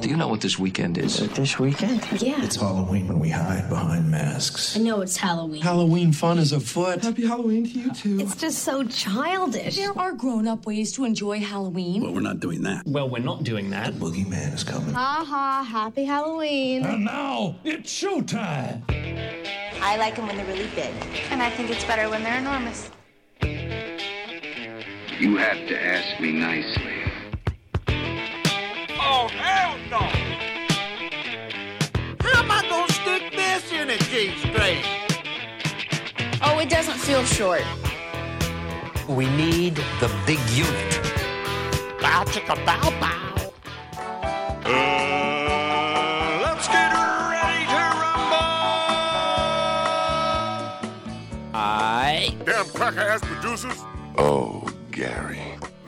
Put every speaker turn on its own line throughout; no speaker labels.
Do you know what this weekend is?
This weekend?
Yeah.
It's Halloween when we hide behind masks.
I know it's Halloween.
Halloween fun is afoot. Happy Halloween to you too.
It's just so childish.
There are grown up ways to enjoy Halloween.
Well, we're not doing that.
Well, we're not doing that.
The boogeyman is coming.
Ha ha, happy Halloween.
And now it's showtime.
I like them when they're really big.
And I think it's better when they're enormous.
You have to ask me nicely.
Oh, hell no! How am I gonna stick this in a G string?
Oh, it doesn't feel short.
We need the big unit.
Bow chicka bow bow. Uh, let's get ready to rumble!
I.
Damn cracker ass producers.
Oh, Gary.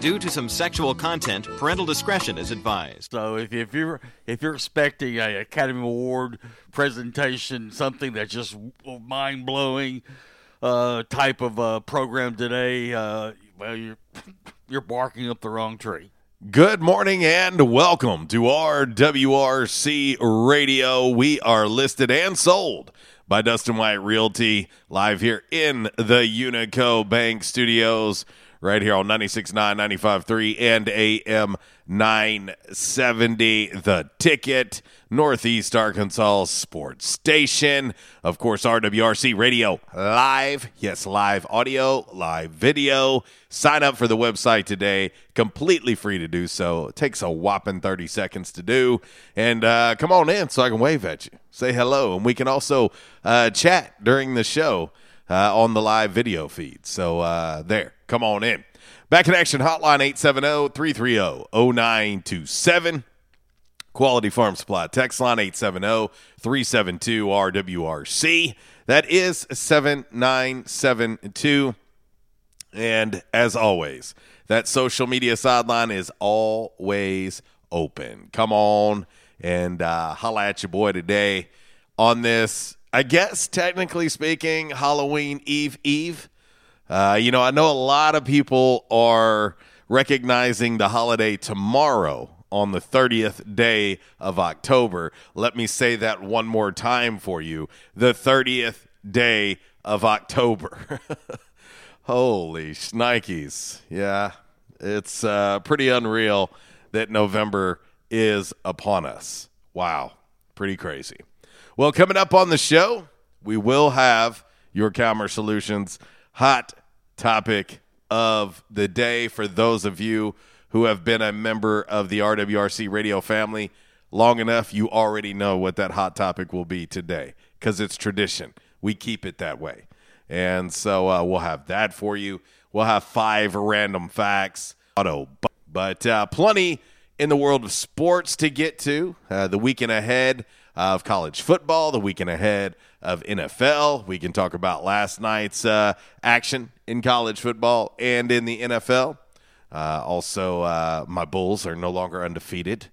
Due to some sexual content, parental discretion is advised.
So if, if you're if you're expecting a Academy Award presentation, something that's just mind blowing uh, type of uh, program today, uh, well, you're you're barking up the wrong tree.
Good morning and welcome to RWRC Radio. We are listed and sold by Dustin White Realty live here in the Unico Bank Studios right here on 96.9, 95.3 and AM 970. The Ticket, Northeast Arkansas Sports Station. Of course, RWRC Radio live. Yes, live audio, live video. Sign up for the website today. Completely free to do so. It takes a whopping 30 seconds to do. And uh, come on in so I can wave at you. Say hello. And we can also uh, chat during the show uh, on the live video feed. So uh, there, come on in. Back in action hotline 870 330 0927. Quality Farm Supply text line 870 372 RWRC. That is 7972. And as always, that social media sideline is always open. Come on and uh, holla at your boy today on this, I guess, technically speaking, Halloween Eve Eve. Uh, you know, I know a lot of people are recognizing the holiday tomorrow on the 30th day of October. Let me say that one more time for you the 30th day of October. Holy shnikes. Yeah, it's uh, pretty unreal that November is upon us. Wow, pretty crazy. Well, coming up on the show, we will have your Calmer Solutions hot topic of the day for those of you who have been a member of the RWRC radio family long enough. You already know what that hot topic will be today because it's tradition. We keep it that way. And so uh, we'll have that for you. We'll have five random facts. Auto, but uh, plenty in the world of sports to get to. Uh, the weekend ahead of college football, the weekend ahead of NFL. We can talk about last night's uh, action in college football and in the NFL. Uh, also, uh, my Bulls are no longer undefeated.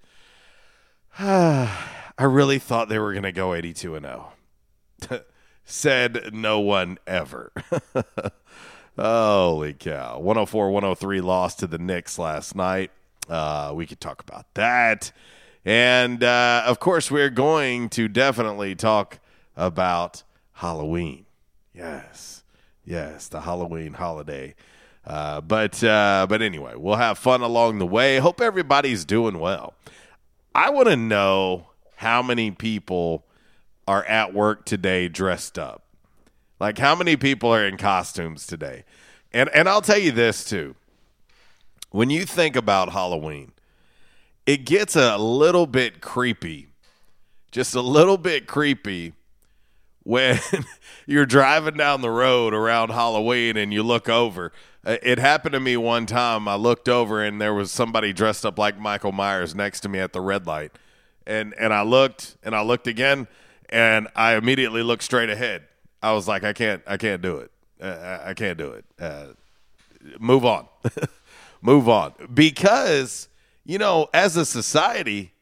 I really thought they were going to go 82 and 0. Said no one ever. Holy cow. 104 103 lost to the Knicks last night. Uh, we could talk about that. And uh, of course, we're going to definitely talk about Halloween. Yes. Yes, the Halloween holiday. Uh, but uh, but anyway, we'll have fun along the way. Hope everybody's doing well. I want to know how many people are at work today dressed up. Like how many people are in costumes today? And and I'll tell you this too. When you think about Halloween, it gets a little bit creepy. Just a little bit creepy when you're driving down the road around Halloween and you look over. Uh, It happened to me one time. I looked over and there was somebody dressed up like Michael Myers next to me at the red light. And and I looked and I looked again and I immediately looked straight ahead. I was like I can't I can't do it. Uh, I- can't do it. Uh, move on. move on. Because you know, as a society,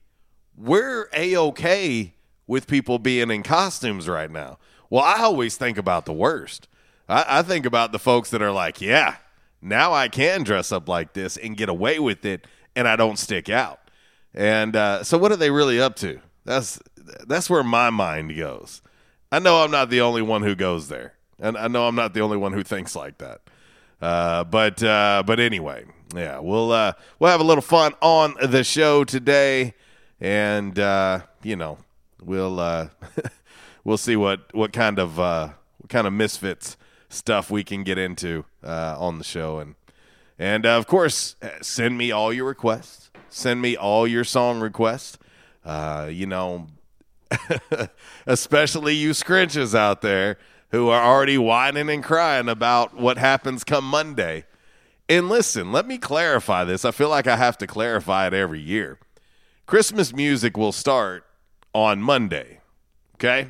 we're a okay with people being in costumes right now. Well, I always think about the worst. I, I think about the folks that are like, yeah, now I can dress up like this and get away with it, and I don't stick out. And uh, so, what are they really up to? That's that's where my mind goes. I know I'm not the only one who goes there, and I know I'm not the only one who thinks like that. Uh, but uh, but anyway, yeah, we'll uh, we'll have a little fun on the show today, and uh, you know we'll uh, we'll see what what kind of uh, what kind of misfits stuff we can get into uh, on the show, and and uh, of course send me all your requests, send me all your song requests. Uh, you know, especially you scrinches out there who are already whining and crying about what happens come Monday. And listen, let me clarify this. I feel like I have to clarify it every year. Christmas music will start on Monday, okay?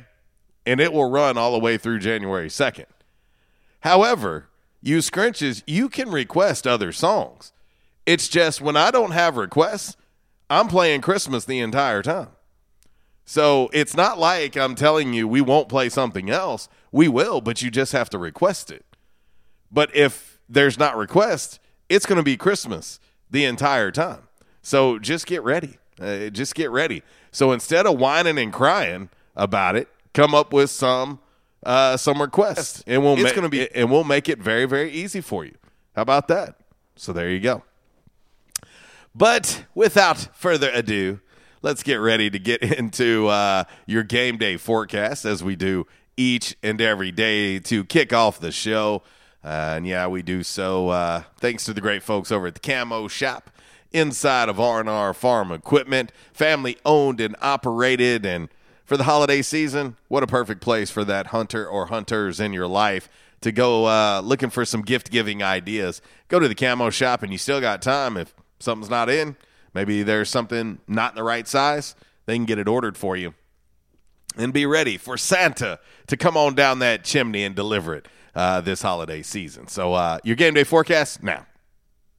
And it will run all the way through January 2nd. However, you scrunches, you can request other songs. It's just when I don't have requests, I'm playing Christmas the entire time. So it's not like I'm telling you we won't play something else. We will, but you just have to request it. But if there's not request, it's going to be Christmas the entire time. So just get ready. Uh, just get ready. So instead of whining and crying about it, come up with some uh, some requests, and we'll it's going to be and we'll make it very very easy for you. How about that? So there you go. But without further ado, let's get ready to get into uh, your game day forecast as we do each and every day to kick off the show. Uh, and yeah, we do so uh, thanks to the great folks over at the Camo Shop inside of R&R Farm Equipment, family owned and operated. And for the holiday season, what a perfect place for that hunter or hunters in your life to go uh, looking for some gift giving ideas. Go to the Camo Shop, and you still got time if something's not in. Maybe there's something not in the right size. They can get it ordered for you. And be ready for Santa to come on down that chimney and deliver it uh, this holiday season. So, uh, your game day forecast now.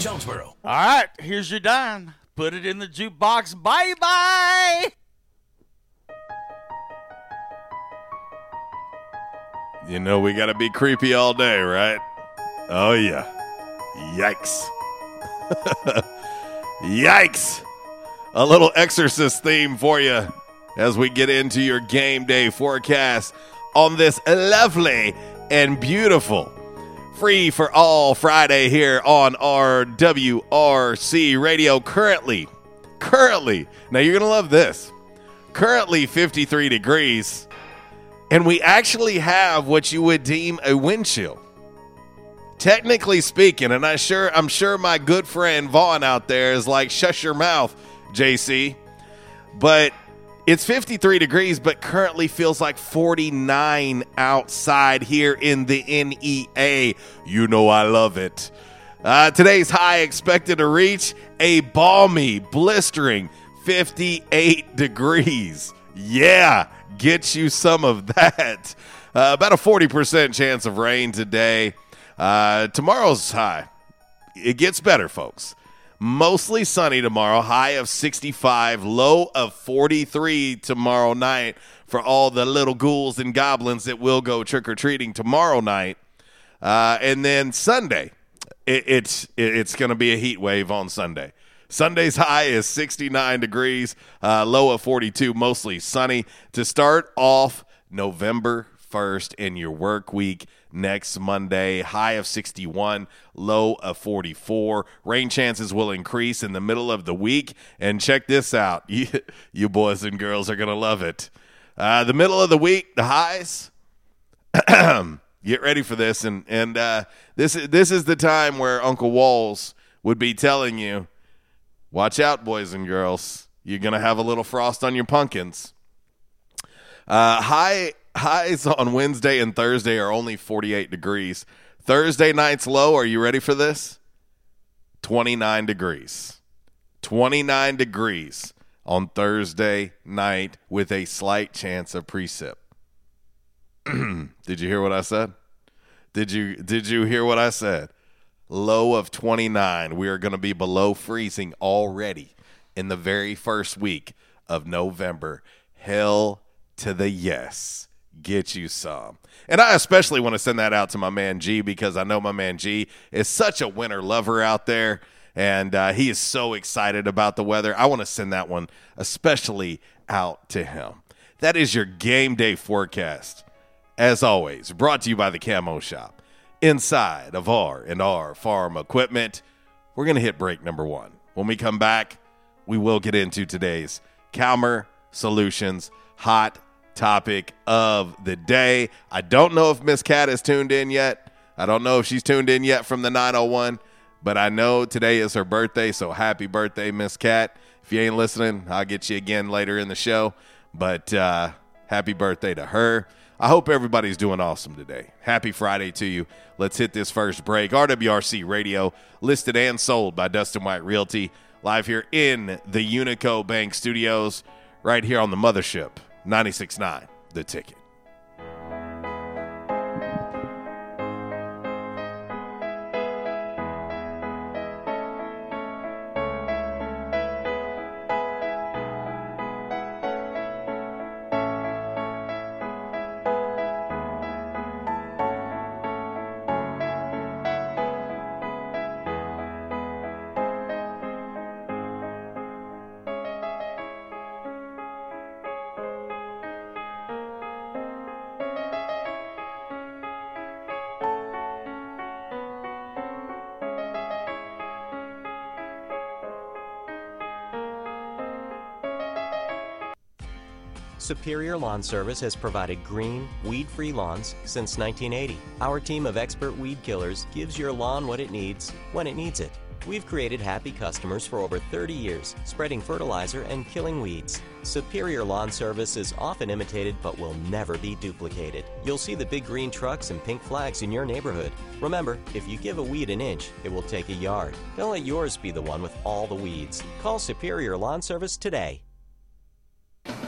Jonesboro.
All right, here's your dime. Put it in the jukebox. Bye bye.
You know, we got to be creepy all day, right? Oh, yeah. Yikes. Yikes. A little exorcist theme for you as we get into your game day forecast on this lovely and beautiful free for all Friday here on RWRC radio currently. Currently. Now you're going to love this. currently 53 degrees, and we actually have what you would deem a wind chill. Technically speaking, and I sure I'm sure my good friend Vaughn out there is like, shush your mouth, JC. But it's 53 degrees, but currently feels like 49 outside here in the NEA. You know I love it. Uh, today's high expected to reach a balmy, blistering 58 degrees. Yeah, get you some of that. Uh, about a 40% chance of rain today. Uh, tomorrow's high. It gets better, folks. Mostly sunny tomorrow, high of 65, low of 43 tomorrow night for all the little ghouls and goblins that will go trick or treating tomorrow night. Uh, and then Sunday, it, it's it, it's going to be a heat wave on Sunday. Sunday's high is 69 degrees, uh, low of 42, mostly sunny to start off November 1st in your work week next Monday. High of 61, low of 44. Rain chances will increase in the middle of the week. And check this out. You, you boys and girls are going to love it. Uh, the middle of the week, the highs. Get ready for this. And, and uh, this, this is the time where Uncle Walls would be telling you watch out, boys and girls. You're going to have a little frost on your pumpkins. Uh, high highs on Wednesday and Thursday are only 48 degrees. Thursday night's low. Are you ready for this? 29 degrees. 29 degrees on Thursday night with a slight chance of precip. did you hear what I said? Did you did you hear what I said? Low of 29. We are going to be below freezing already in the very first week of November. Hell to the yes get you some. And I especially want to send that out to my man G because I know my man G is such a winter lover out there and uh, he is so excited about the weather. I want to send that one especially out to him. That is your game day forecast. As always, brought to you by the Camo Shop. Inside of R and R Farm Equipment. We're going to hit break number 1. When we come back, we will get into today's Calmer Solutions hot topic of the day. I don't know if Miss Cat is tuned in yet. I don't know if she's tuned in yet from the 901, but I know today is her birthday, so happy birthday, Miss Cat. If you ain't listening, I'll get you again later in the show, but uh, happy birthday to her. I hope everybody's doing awesome today. Happy Friday to you. Let's hit this first break. RWRC Radio, listed and sold by Dustin White Realty, live here in the Unico Bank Studios, right here on the mothership. 96.9, the ticket.
Superior Lawn Service has provided green, weed free lawns since 1980. Our team of expert weed killers gives your lawn what it needs when it needs it. We've created happy customers for over 30 years, spreading fertilizer and killing weeds. Superior Lawn Service is often imitated but will never be duplicated. You'll see the big green trucks and pink flags in your neighborhood. Remember, if you give a weed an inch, it will take a yard. Don't let yours be the one with all the weeds. Call Superior Lawn Service today.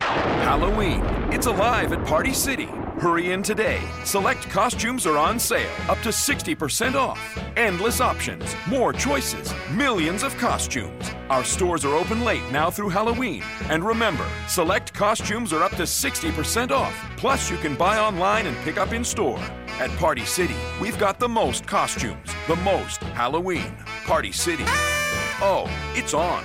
Halloween. It's alive at Party City. Hurry in today. Select costumes are on sale, up to 60% off. Endless options, more choices, millions of costumes. Our stores are open late now through Halloween. And remember, select costumes are up to 60% off. Plus, you can buy online and pick up in store. At Party City, we've got the most costumes, the most Halloween. Party City. Oh, it's on.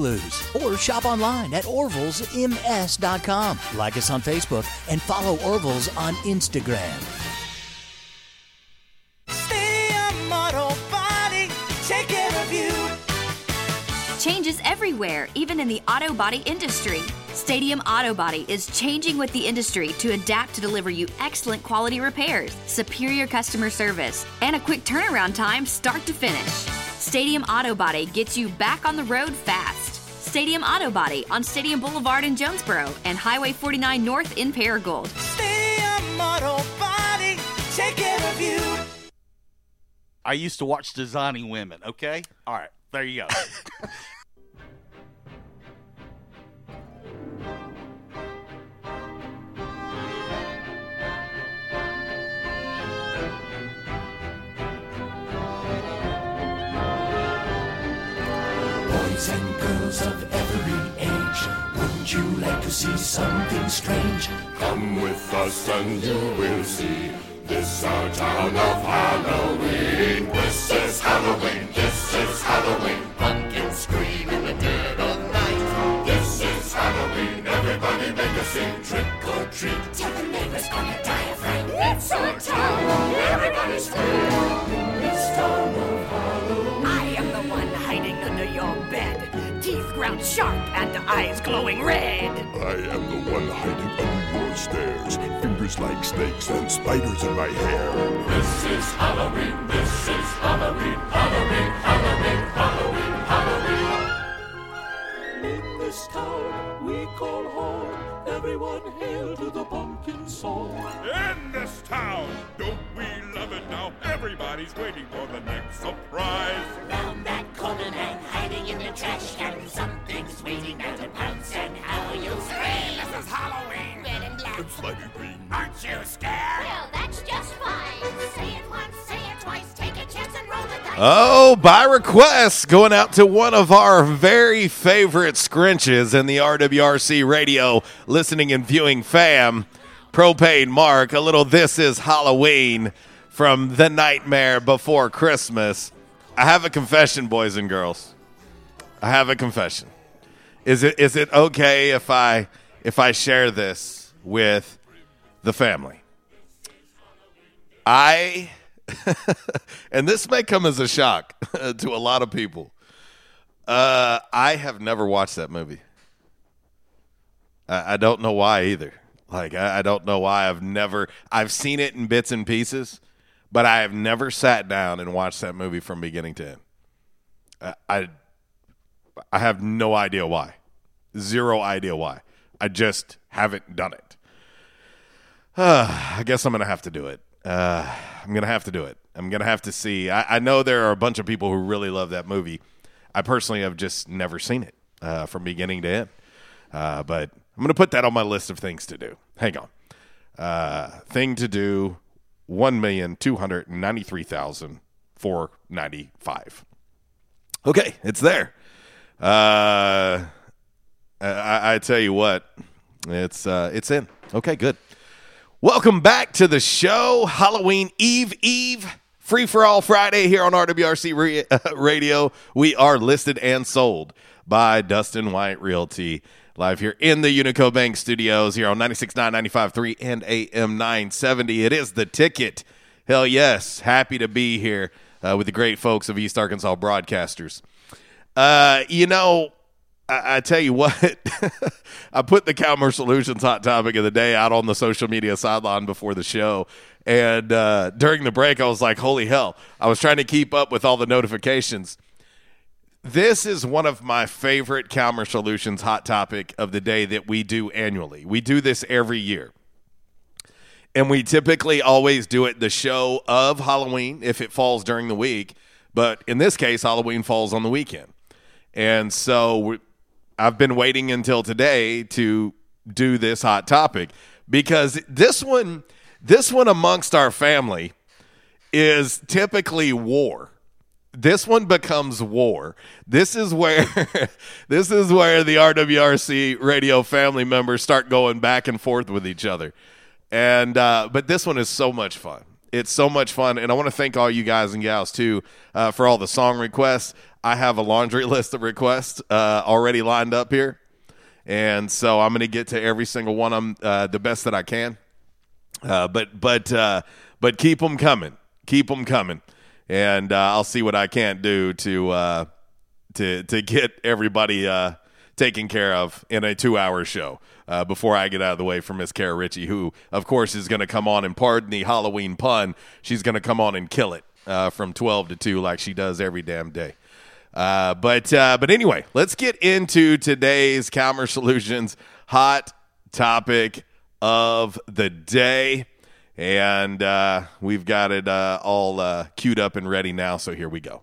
Blues. Or shop online at orvillesms.com. Like us on Facebook and follow Orville's on Instagram.
Stadium Auto Body, take care of you.
Changes everywhere, even in the auto body industry. Stadium Auto Body is changing with the industry to adapt to deliver you excellent quality repairs, superior customer service, and a quick turnaround time start to finish. Stadium Auto Body gets you back on the road fast. Stadium Auto Body on Stadium Boulevard in Jonesboro and Highway 49 North in Paragould.
Stadium Auto Body, take care of you.
I used to watch Designing Women, okay? All right, there you go.
Boys and girls of every age, wouldn't you like to see something strange?
Come with us and you will see. This our town of Halloween. This is Halloween. This is Halloween. Pumpkins scream in the dead of night. This is Halloween. Everybody make a scene. Trick or treat.
Tell the neighbors die of fright.
It's our town. Everybody scream.
Teeth sharp and eyes glowing red.
I am the one hiding under your stairs. Fingers like snakes and spiders in my hair. This is Halloween. This is Halloween. Halloween. Halloween. Halloween. Halloween.
In this town we call home. Everyone hail to the pumpkin song.
In this town, don't we love it now? Everybody's waiting for the next surprise.
Round that corner and hiding in the trash can. Something's waiting now to pounce and how you scream.
This is Halloween.
Red and black.
It's slimy green.
Aren't you scared? Well, that's just fine.
Oh, by request, going out to one of our very favorite scrunches in the RWRC radio listening and viewing fam, Propane Mark, a little This Is Halloween from The Nightmare Before Christmas. I have a confession, boys and girls. I have a confession. Is it is it okay if I if I share this with the family? I and this may come as a shock to a lot of people. Uh, I have never watched that movie. I, I don't know why either. Like I, I don't know why I've never. I've seen it in bits and pieces, but I have never sat down and watched that movie from beginning to end. I, I, have no idea why. Zero idea why. I just haven't done it. Uh, I guess I'm gonna have to do it. Uh, I'm gonna have to do it. I'm gonna have to see. I, I, know there are a bunch of people who really love that movie. I personally have just never seen it uh, from beginning to end. Uh, but I'm gonna put that on my list of things to do. Hang on. Uh, thing to do: one million two hundred ninety-three thousand four ninety-five. Okay, it's there. Uh, I, I tell you what, it's uh, it's in. Okay, good. Welcome back to the show, Halloween Eve Eve, free for all Friday here on RWRC uh, Radio. We are listed and sold by Dustin White Realty, live here in the Unico Bank Studios here on 96.9, 95.3, and AM 970. It is the ticket. Hell yes, happy to be here uh, with the great folks of East Arkansas Broadcasters. Uh, you know, I, I tell you what, I put the Calmer Solutions hot topic of the day out on the social media sideline before the show. And uh, during the break, I was like, holy hell. I was trying to keep up with all the notifications. This is one of my favorite Calmer Solutions hot topic of the day that we do annually. We do this every year. And we typically always do it the show of Halloween if it falls during the week. But in this case, Halloween falls on the weekend. And so I've been waiting until today to do this hot topic because this one this one amongst our family is typically war. This one becomes war. This is where this is where the RWRC radio family members start going back and forth with each other. And uh, but this one is so much fun. It's so much fun, and I want to thank all you guys and gals too uh, for all the song requests. I have a laundry list of requests uh, already lined up here, and so I'm going to get to every single one of them uh, the best that I can. Uh, but but uh, but keep them coming, keep them coming, and uh, I'll see what I can't do to to to get everybody taken care of in a two hour show uh, before I get out of the way for Miss Kara Ritchie, who, of course, is going to come on and pardon the Halloween pun. She's going to come on and kill it uh, from 12 to 2 like she does every damn day. Uh, but uh, but anyway, let's get into today's Calmer Solutions hot topic of the day. And uh, we've got it uh, all queued up and ready now. So here we go.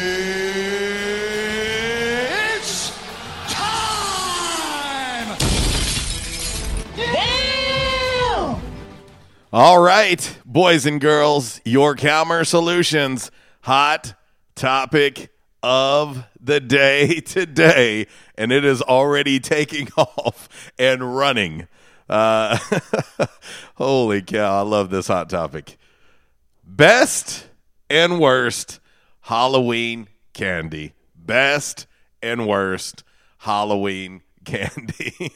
All right, boys and girls, your Calmer Solutions hot topic of the day today, and it is already taking off and running. Uh, holy cow, I love this hot topic. Best and worst Halloween candy. Best and worst Halloween candy.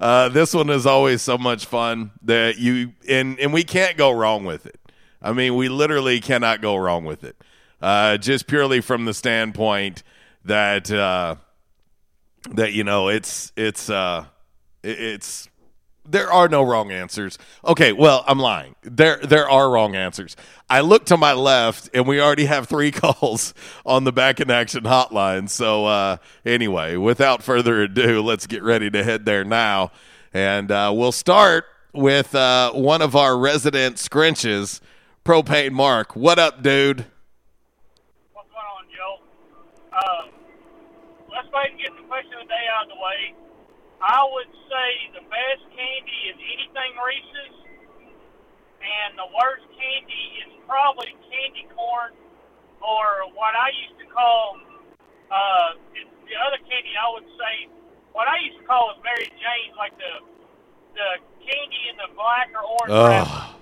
uh, this one is always so much fun that you and and we can't go wrong with it. I mean, we literally cannot go wrong with it. Uh, just purely from the standpoint that uh, that you know it's it's uh, it's There are no wrong answers. Okay, well, I'm lying. There there are wrong answers. I look to my left and we already have three calls on the back in action hotline. So uh, anyway, without further ado, let's get ready to head there now. And uh, we'll start with uh, one of our resident scrunches, Propane Mark. What up, dude?
What's going on, Joe? Uh, let's go ahead and get the question of the day out of the way. I would say the best candy is anything Reese's, and the worst candy is probably candy corn, or what I used to call uh, the, the other candy. I would say what I used to call is Mary Jane's, like the the candy in the black or orange.
Ugh.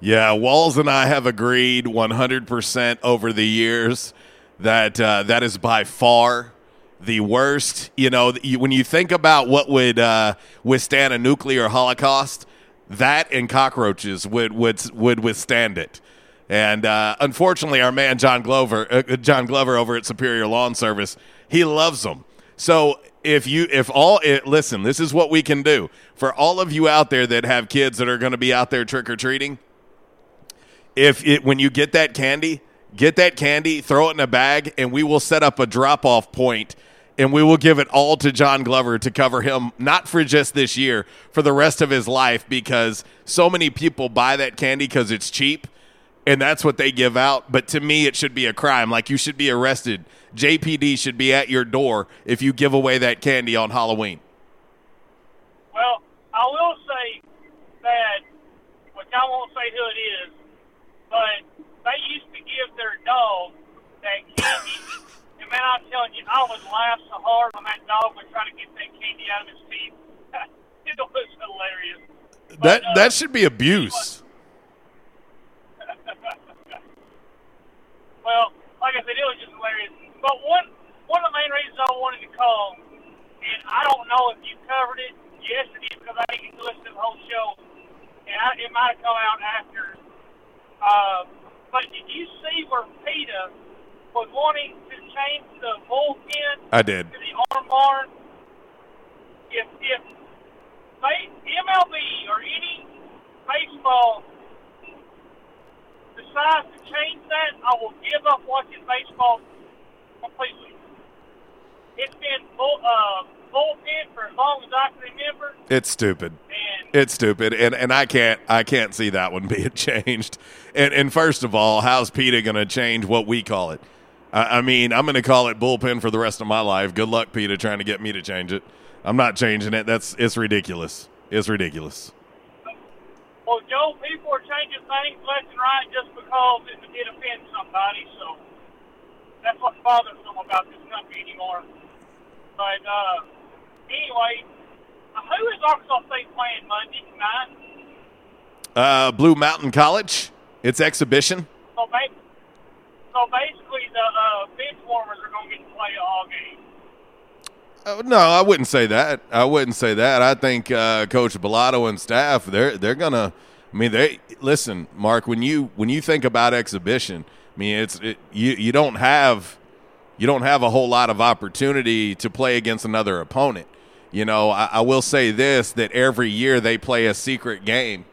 Yeah, Walls and I have agreed 100% over the years that uh, that is by far the worst. You know, when you think about what would uh, withstand a nuclear holocaust, that and cockroaches would would would withstand it. And uh, unfortunately, our man John Glover, uh, John Glover over at Superior Lawn Service, he loves them. So if you if all it, listen, this is what we can do for all of you out there that have kids that are going to be out there trick or treating. If it when you get that candy, get that candy, throw it in a bag, and we will set up a drop off point and we will give it all to John Glover to cover him, not for just this year, for the rest of his life, because so many people buy that candy because it's cheap and that's what they give out. But to me, it should be a crime. Like you should be arrested. JPD should be at your door if you give away that candy on Halloween.
Well, I will say that, which I won't say who it is, but they used to give their dog that candy. and man, I'm telling you, I would laugh hard when that dog was trying to get that candy out of his teeth. it was hilarious.
That that should be abuse.
Well, like I said, it was just hilarious. But one one of the main reasons I wanted to call, and I don't know if you covered it yesterday because I didn't listen to the whole show, and I, it might have come out after. Uh, but did you see where PETA was wanting to change the bullpen
I did.
to the arm barn? If if they, MLB or any baseball decides to change that, I will give up watching baseball completely. It's been bull, uh, bullpen for as long as I can remember.
It's stupid. It's stupid, and and I can't I can't see that one being changed. And and first of all, how's PETA going to change what we call it? I, I mean, I'm going to call it bullpen for the rest of my life. Good luck, PETA, trying to get me to change it. I'm not changing it. That's it's ridiculous. It's ridiculous.
Well, Joe, people are changing things left and right just because it, it offends somebody. So that's what bothers them about this country anymore. But uh, anyway, uh, who is Arkansas State playing Monday tonight?
Uh, Blue Mountain College. It's exhibition.
So, ba- so basically, the uh, bench warmers are going to get to play all game.
Uh, no, I wouldn't say that. I wouldn't say that. I think uh, Coach Balado and staff they're they're gonna. I mean, they listen, Mark. When you when you think about exhibition, I mean, it's it, you you don't have you don't have a whole lot of opportunity to play against another opponent. You know, I, I will say this: that every year they play a secret game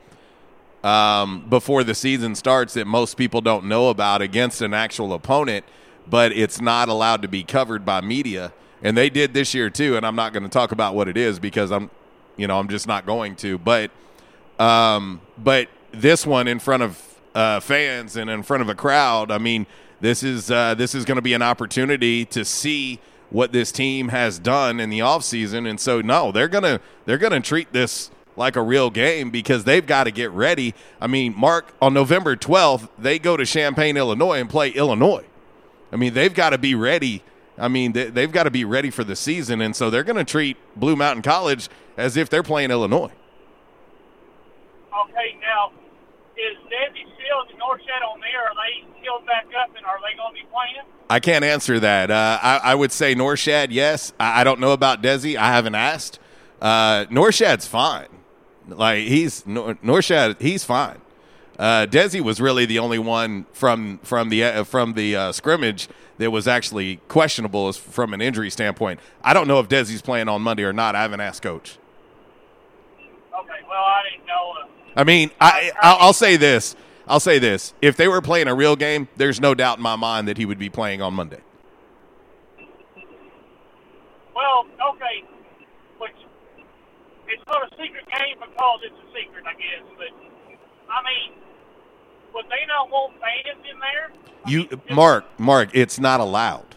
um, before the season starts that most people don't know about against an actual opponent, but it's not allowed to be covered by media. And they did this year too. And I'm not going to talk about what it is because I'm, you know, I'm just not going to. But, um, but this one in front of uh, fans and in front of a crowd, I mean, this is uh, this is going to be an opportunity to see what this team has done in the offseason. and so no they're gonna they're gonna treat this like a real game because they've got to get ready i mean mark on november 12th they go to champaign illinois and play illinois i mean they've got to be ready i mean they, they've got to be ready for the season and so they're going to treat blue mountain college as if they're playing illinois
Okay, now is Desi Sills and North on there? Are they healed back up, and are they going to be playing?
I can't answer that. Uh, I, I would say Norchad, yes. I, I don't know about Desi. I haven't asked. Uh, Norchad's fine. Like he's Nor- Norchad, he's fine. Uh, Desi was really the only one from from the uh, from the uh, scrimmage that was actually questionable as from an injury standpoint. I don't know if Desi's playing on Monday or not. I haven't asked coach.
Okay, well, I didn't know. Uh,
I mean, I I'll, I'll say this. I'll say this. If they were playing a real game, there's no doubt in my mind that he would be playing on Monday.
well, okay, it's not a secret game because it's a secret, I guess. But I mean, would they not want fans in there?
You, Mark, Mark, it's not allowed.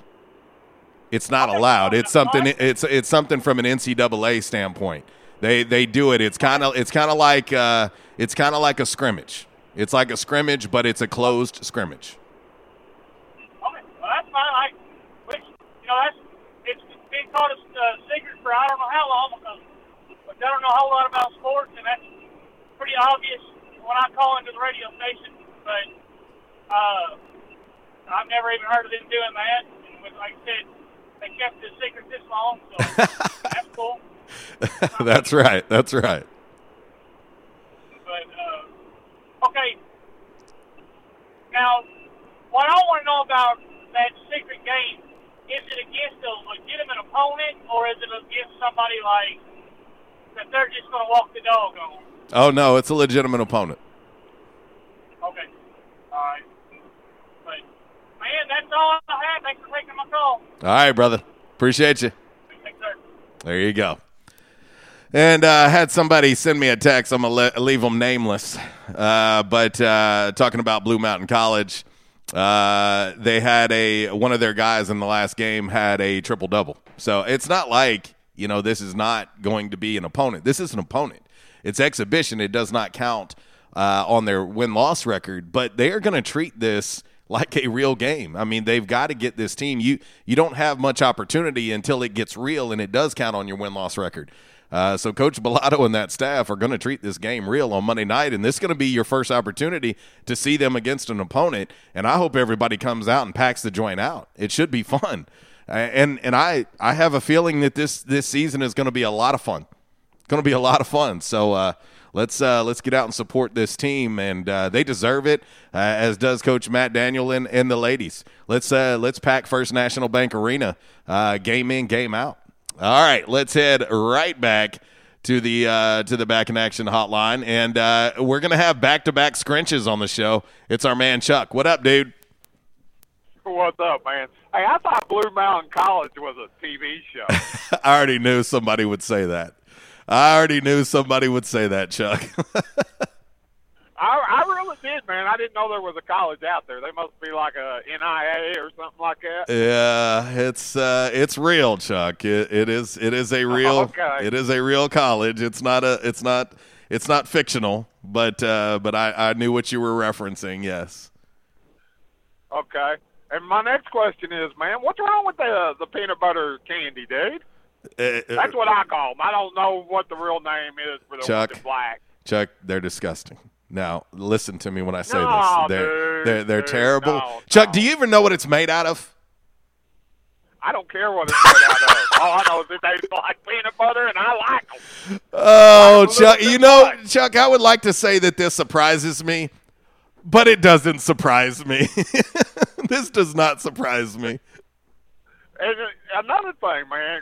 It's not allowed. It's something. It's it's something from an NCAA standpoint. They they do it. It's kind of it's kind of like uh, it's kind of like a scrimmage. It's like a scrimmage, but it's a closed scrimmage.
Okay, well, that's fine. I, which, you know, that's it's been called a uh, secret for I don't know how long because I don't know a whole lot about sports, and that's pretty obvious when I call into the radio station. But uh, I've never even heard of them doing that. And with, like I said, they kept a secret this long, so that's cool.
That's right. That's right.
But uh, okay, now what I want to know about that secret game is it against a legitimate opponent or is it against somebody like that they're just going to walk the dog on?
Oh no, it's a legitimate opponent.
Okay, all right. But man, that's all I had. Thanks for taking my call.
All right, brother. Appreciate you.
Thanks, sir.
There you go. And uh, I had somebody send me a text. I'm going to leave them nameless. Uh, but uh, talking about Blue Mountain College, uh, they had a one of their guys in the last game had a triple double. So it's not like you know this is not going to be an opponent. This is an opponent. It's exhibition. It does not count uh, on their win loss record. But they are going to treat this like a real game. I mean, they've got to get this team. You you don't have much opportunity until it gets real, and it does count on your win loss record. Uh, so Coach Balado and that staff are going to treat this game real on Monday night, and this is going to be your first opportunity to see them against an opponent. And I hope everybody comes out and packs the joint out. It should be fun, and and I I have a feeling that this this season is going to be a lot of fun. Going to be a lot of fun. So. Uh, Let's uh, let's get out and support this team, and uh, they deserve it, uh, as does Coach Matt Daniel and, and the ladies. Let's uh, let's pack First National Bank Arena, uh, game in, game out. All right, let's head right back to the uh, to the back in action hotline, and uh, we're gonna have back to back scrunches on the show. It's our man Chuck. What up, dude?
What's up, man? Hey, I thought Blue Mountain College was a TV show.
I already knew somebody would say that. I already knew somebody would say that, Chuck.
I, I really did, man. I didn't know there was a college out there. They must be like a NIA or something like that.
yeah, it's uh, it's real, Chuck. It, it is it is a real
Okay.
it is a real college. It's not a it's not it's not fictional, but uh, but I, I knew what you were referencing. Yes.
Okay. And my next question is, man, what's wrong with the the peanut butter candy, dude?
Uh,
That's what I call them. I don't know what the real name is for the
Chuck.
black.
Chuck, they're disgusting. Now, listen to me when I say
No,
this. They're
dude,
they're they're
dude,
terrible.
no,
Chuck, do you even know what it's made out of?
I don't care what it's made out of. All I know is that they like peanut butter, and I like them.
Oh, Chuck, you know, Chuck, I would like to say that this surprises me, but it doesn't surprise me. this does not surprise me.
And uh, another thing, man,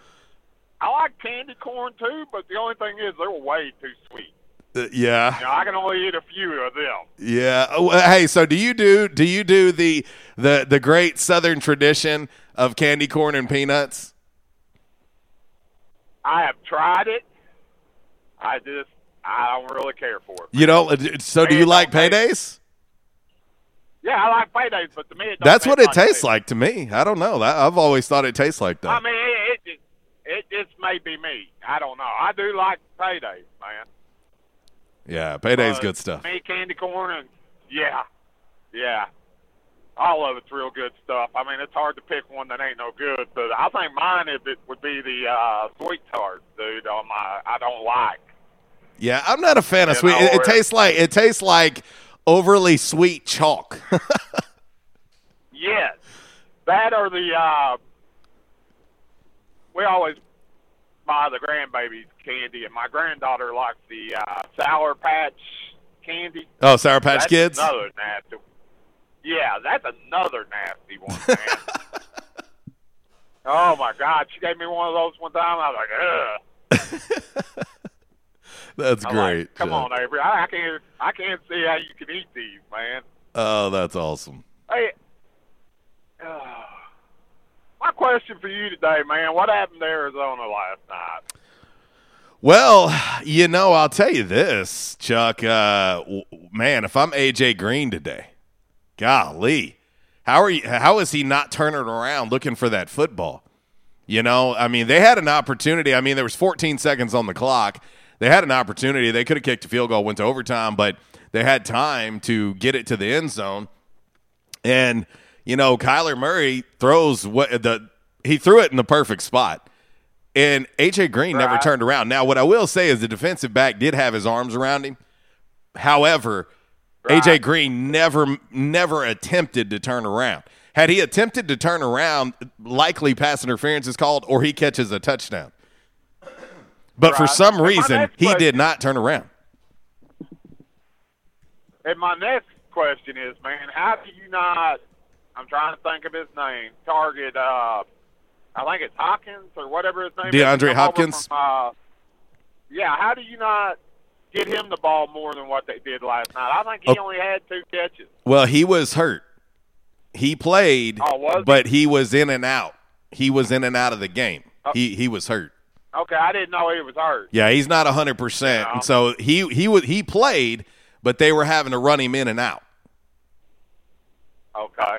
I like candy corn too, but the only thing is they're way too sweet.
Uh, yeah.
You know, I can only eat a few of them.
Yeah. Oh, hey, so do you do do you do the the the great southern tradition of candy corn and peanuts?
I have tried it. I just I don't really care for it.
You know, uh, so do you like paydays?
Yeah, I like paydays, but to me, it
That's what it tastes like to me. I don't know. I've always thought it tastes like that.
I mean, it, it it just may be me. I don't know. I do like paydays, man.
Yeah, payday's
But
good stuff.
Me candy corn and yeah, yeah, all of it's real good stuff. I mean, it's hard to pick one that ain't no good, but I think mine if it would be the uh, sweet tart, dude. On my, I don't like.
Yeah, I'm not a fan of
You
sweet.
know,
It, it tastes like it tastes like overly sweet chalk.
Yes, that or the. Uh, we always buy the grandbabies candy, and my granddaughter likes the uh, Sour Patch candy.
Oh, Sour Patch
That's
Kids?
Another nasty. Yeah, that's another nasty one, man. oh my God, she gave me one of those one time. I was like, ugh.
That's
I'm
great.
Like, Come
Chuck.
on, Avery. I, I can't. I can't see how you can eat these, man.
Oh, that's awesome.
Hey, uh, my question for you today, man. What happened to Arizona last night?
Well, you know, I'll tell you this, Chuck. Uh, w- man, if I'm AJ Green today, golly, how are you? How is he not turning around looking for that football? You know, I mean, they had an opportunity. I mean, there was 14 seconds on the clock. They had an opportunity. They could have kicked a field goal, went to overtime, but they had time to get it to the end zone. And you know, Kyler Murray throws what the he threw it in the perfect spot. And AJ Green never turned around. Now, what I will say is the defensive back did have his arms around him. However, AJ Green never never attempted to turn around. Had he attempted to turn around, likely pass interference is called, or he catches a touchdown. But for some reason, he
question-
did not turn around.
And my next question is, man, how do you not? I'm trying to think of his name. Target. Uh, I think it's Hopkins or whatever his name. is.
DeAndre
Come
Hopkins?
From, uh, yeah. How do you not get him the ball more than what they did last night? I think he
Okay.
only had two catches.
Well, he was hurt. He played,
Oh, he?
but he was in and out. He was in and out of the game.
Oh.
He he was hurt.
Okay, I didn't know he was hurt.
Yeah, he's not hundred percent, and so he he was he played, but they were having to run him in and out.
Okay.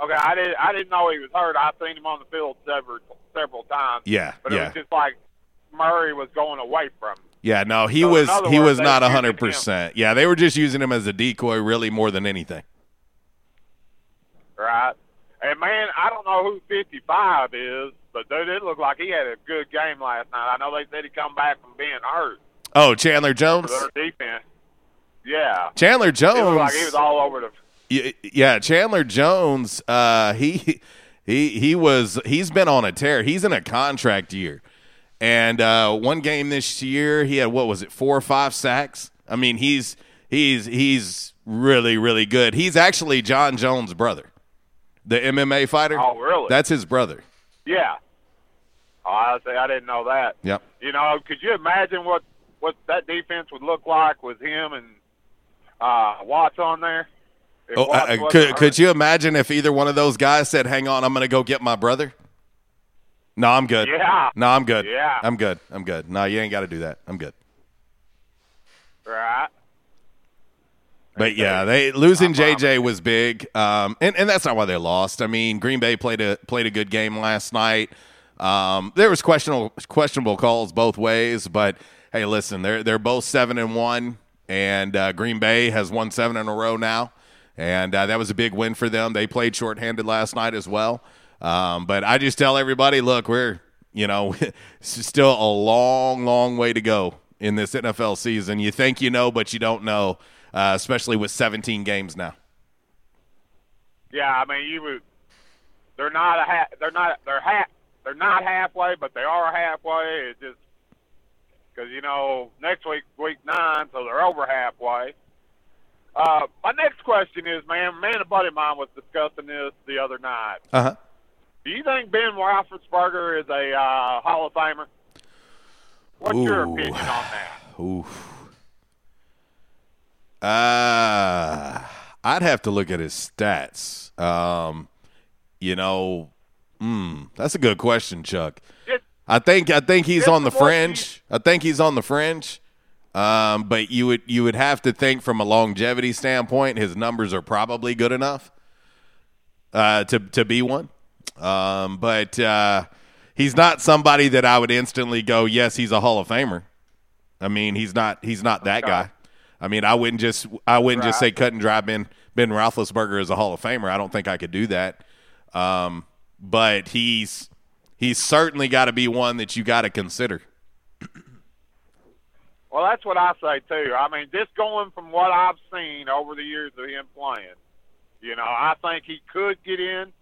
Okay, I didn't. I didn't know he was hurt. I've seen him on the field several several times.
Yeah,
but it
yeah.
was just like Murray was going away from him.
Yeah, no, he
So,
was he
words,
was not
were
hundred percent. Yeah, they were just using him as a decoy, really, more than anything.
Right. And man, I don't know who 55 is, but dude, it looked like he had a good game last night. I know they said he come back from being hurt
Oh, Chandler Jones.
their defense. Yeah.
Chandler
It looked like
Jones.
he was all over the.
Yeah, Chandler Jones. Uh, he he he was he's been on a tear. He's in a contract year, and uh, one game this year he had what was it four or five sacks. I mean he's he's he's really really good. He's actually Jon Jones' brother, the MMA fighter.
Oh, really?
That's his brother.
Yeah. Oh, I say I didn't know that.
Yep.
You know, could you imagine what what that defense would look like with him and uh, Watts on there? If
Oh,
Watts
uh, could could you imagine if either one of those guys said, "Hang on, I'm going to go get my brother"? No, I'm good.
Yeah.
No, I'm good.
Yeah.
I'm good. I'm good. No, you ain't got to do that. I'm good.
Right.
But yeah, they losing JJ was big, um, and and that's not why they lost. I mean, Green Bay played a played a good game last night. Um, there was questionable questionable calls both ways, but hey, listen, they're they're both seven and one, and uh, Green Bay has won seven in a row now, and uh, that was a big win for them. They played shorthanded last night as well. Um, but I just tell everybody, look, we're you know, still a long, long way to go in this NFL season. You think you know, but you don't know, uh, especially with 17 games now.
Yeah, I mean, you would. They're not a hat. They're not. They're half. They're not halfway, but they are halfway. It's just because you know next week, week nine, so they're over halfway. Uh, my next question is, man, man, a buddy of mine was discussing this the other night.
Uh huh.
Do you think Ben Roethlisberger is a uh, Hall of Famer? What's your
Ooh.
opinion on that?
Ooh. Uh, I'd have to look at his stats. Um, you know, mm, that's a good question, Chuck. I think I think he's on the fringe. I think he's on the fringe. Um, but you would you would have to think from a longevity standpoint, his numbers are probably good enough uh, to to be one. Um, but uh, he's not somebody that I would instantly go, yes, he's a Hall of Famer. I mean, he's not he's not that guy. I mean, I wouldn't just I wouldn't just say cut and dry Ben Ben Roethlisberger is a Hall of Famer. I don't think I could do that. Um, but he's he's certainly got to be one that you got to consider.
Well, that's what I say too. I mean, just going from what I've seen over the years of him playing, you know, I think he could get in,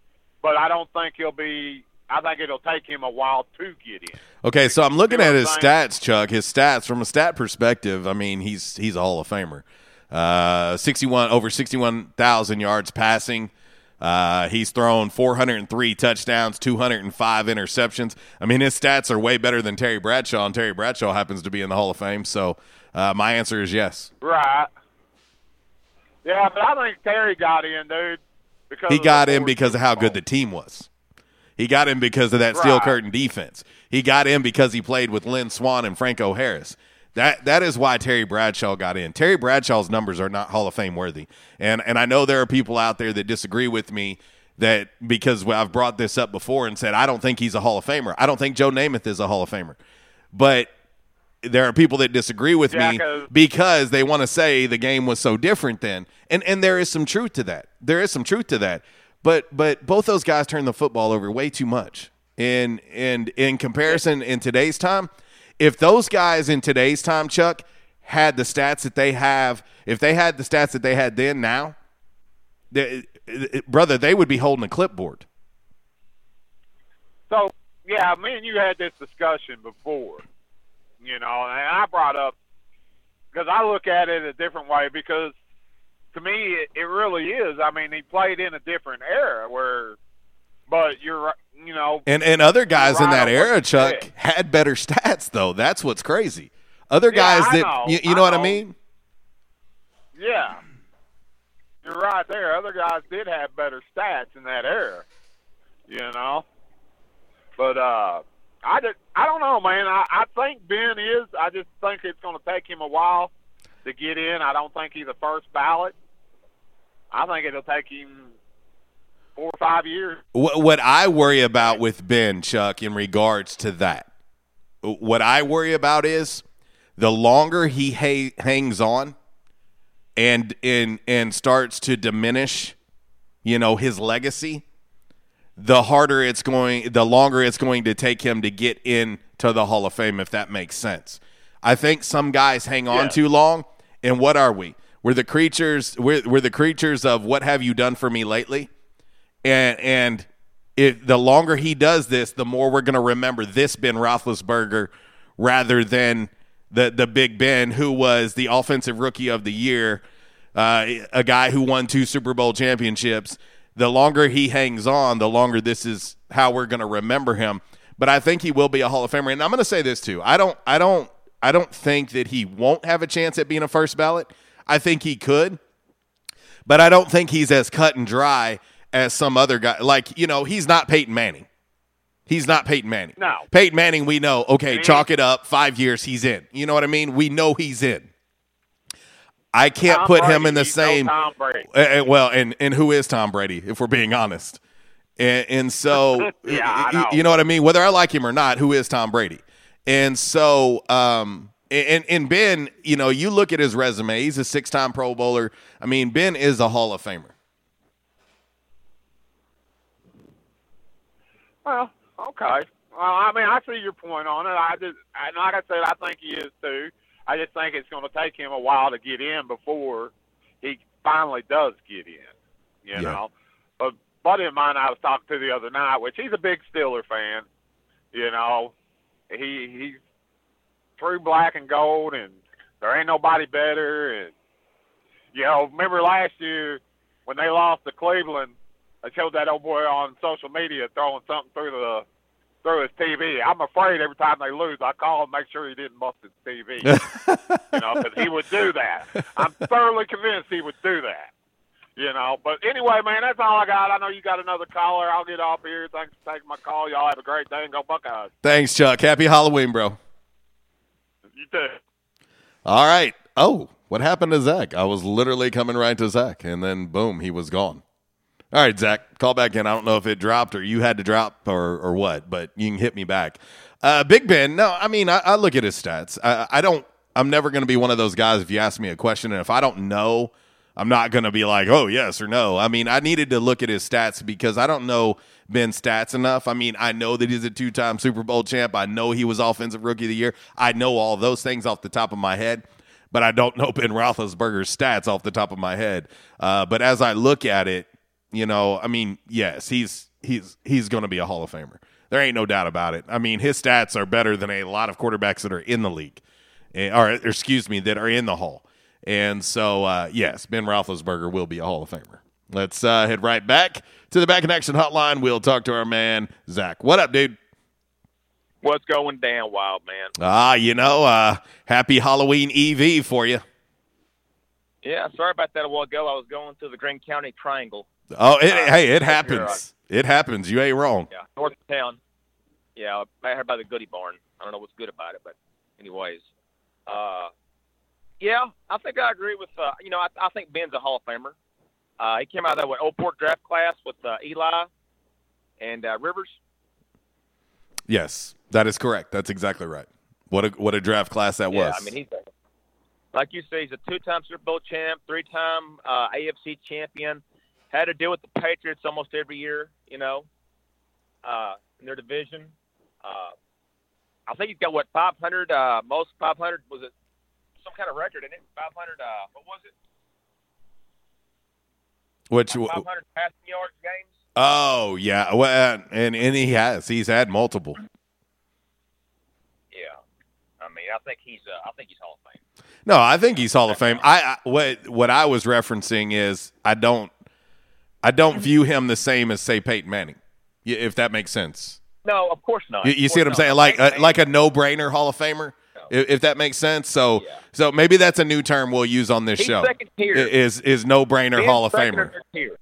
but I don't think he'll be. I think it'll take him a while to get in.
Okay, so I'm looking
You know
at his stats, Chuck. His stats from a stat perspective. I mean, he's he's a Hall of Famer. Uh, 61 over 61,000 yards passing. Uh, he's thrown 403 touchdowns, 205 interceptions. I mean, his stats are way better than Terry Bradshaw, and Terry Bradshaw happens to be in the Hall of Fame. So, Uh, my answer is yes.
Right. Yeah, but I think Terry got in, dude. Because
He got in because of how good the team was. He got in because of that steel curtain defense. He got in because he played with Lynn Swann and Franco Harris. That that is why Terry Bradshaw got in. Terry Bradshaw's numbers are not Hall of Fame worthy. And and I know there are people out there that disagree with me that because I've brought this up before and said I don't think he's a Hall of Famer. I don't think Joe Namath is a Hall of Famer. But there are people that disagree with me
'cause-
because they want to say the game was so different then. And and there is some truth to that. There is some truth to that. But but both those guys turned the football over way too much. And and in comparison in today's time, if those guys in today's time, Chuck, had the stats that they have, if they had the stats that they had then now, they, brother, they would be holding a clipboard.
So yeah, me and you had this discussion before, you know, and I brought up because I look at it a different way because to me it, it really is. I mean, he played in a different era where, but you're right, you know,
And and other guys in that era, Chuck, had better stats though. That's what's crazy. Other
Yeah,
guys that
know,
you, you
I
know what I mean?
yeah, you're right there. Other guys did have better stats in that era, you know, but uh. I just, I don't know, man. I, I think Ben is. I just think it's going to take him a while to get in. I don't think he's a first ballot. I think it'll take him four or five years.
What, what I worry about with Ben Chuck in regards to that, what I worry about is the longer he ha- hangs on and and and starts to diminish, you know, his legacy, the harder it's going, the longer it's going to take him to get into the Hall of Fame. If that makes sense, I think some guys hang on
Yeah.
too long. And what are we? We're the creatures. We're, we're the creatures of what have you done for me lately? And and it, the longer he does this, the more we're going to remember this Ben Roethlisberger rather than the the Big Ben, who was the offensive rookie of the year, uh, a guy who won two Super Bowl championships. The longer he hangs on, the longer this is how we're going to remember him. But I think he will be a Hall of Famer, and I'm going to say this too. I don't, I don't, I don't think that he won't have a chance at being a first ballot. I think he could but I don't think he's as cut and dry as some other guy. Like, you know, he's not Peyton Manning. He's not Peyton Manning.
No.
Peyton Manning, we know, okay,
Mhm.
chalk it up, five years, he's in. You know what I mean? We know he's in. I can't
Tom
put
Brady,
him in the same.
Tom Brady.
Uh, well, and and who is Tom Brady? If we're being honest, and, and so
Yeah, know.
you know what I mean. Whether I like him or not, who is Tom Brady? And so, um, and and Ben, you know, you look at his resume. He's a six-time Pro Bowler. I mean, Ben is a Hall of Famer.
Well, okay. Well, I mean, I see your point on it. I just, and like I said, I think he is too. I just think it's going to take him a while to get in before he finally does get in. You
Yeah.
know, a buddy of mine I was talking to the other night, which he's a big Steeler fan. You know, he he's true black and gold, and there ain't nobody better. And you know, remember last year when they lost to Cleveland? I showed that old boy on social media throwing something through the through his TV. I'm afraid every time they lose, I call and make sure he didn't bust his TV. you know, because he would do that. I'm thoroughly convinced he would do that. You know, but anyway, man, that's all I got. I know you got another caller. I'll get off here. Thanks for taking my call. Y'all have a great day and go Buckeyes.
Thanks, Chuck. Happy Halloween, bro.
You too.
All right. Oh, what happened to Zach? I was literally coming right to Zach, and then boom, he was gone. All right, Zach, call back in. I don't know if it dropped or you had to drop or or what, but you can hit me back. Uh, Big Ben, no, I mean I, I look at his stats. I, I don't. I'm never going to be one of those guys if you ask me a question, and if I don't know, I'm not going to be like, oh yes or no. I mean, I needed to look at his stats because I don't know Ben's stats enough. I mean, I know that he's a two-time Super Bowl champ. I know he was Offensive Rookie of the Year. I know all those things off the top of my head but I don't know Ben Roethlisberger's stats off the top of my head. Uh, but as I look at it, you know, I mean, yes, he's he's he's going to be a Hall of Famer. There ain't no doubt about it. I mean, his stats are better than a lot of quarterbacks that are in the league, Eh, or excuse me, that are in the Hall. And so, uh, yes, Ben Roethlisberger will be a Hall of Famer. Let's uh, head right back to the Back in Action Hotline. We'll talk to our man Zach. What up, dude?
What's going down, wild man?
Ah, you know, uh, happy Halloween EV for you.
Yeah, sorry about that a while ago. I was going through the Greene County Triangle.
Oh, it,
Uh,
hey, it happens. It happens. You ain't wrong.
Yeah, north of town. Yeah, I heard about the Goody Barn. I don't know what's good about it, but anyways, uh, yeah, I think I agree with. Uh, you know, I, I think Ben's a Hall of Famer. Uh, he came out of that what, Old Port draft class with uh, Eli and uh, Rivers.
Yes, that is correct. That's exactly right. What a what a draft class that
yeah,
was.
I mean he's like you say, he's a two-time Super Bowl champ, three-time uh, AFC champion. Had to deal with the Patriots almost every year, you know, uh, in their division. Uh, I think he's got what 500 uh, most 500 was it some kind of record in it? 500 uh, what was it?
Which
500 passing yards games.
oh yeah, well, and and he has. He's had multiple.
Yeah, I mean, I think he's uh, I think he's Hall of Fame.
No, I think he's Hall of Fame. I, I what what I was referencing is I don't I don't view him the same as say Peyton Manning, if that makes sense.
No, of course not.
You, you see what I'm
course
saying? Like a, uh, like a no brainer Hall of Famer, if, if that makes sense. So so maybe that's a new term we'll use on this
He's
show.
second tier.
Is is no brainer Hall of Famer?
third tier.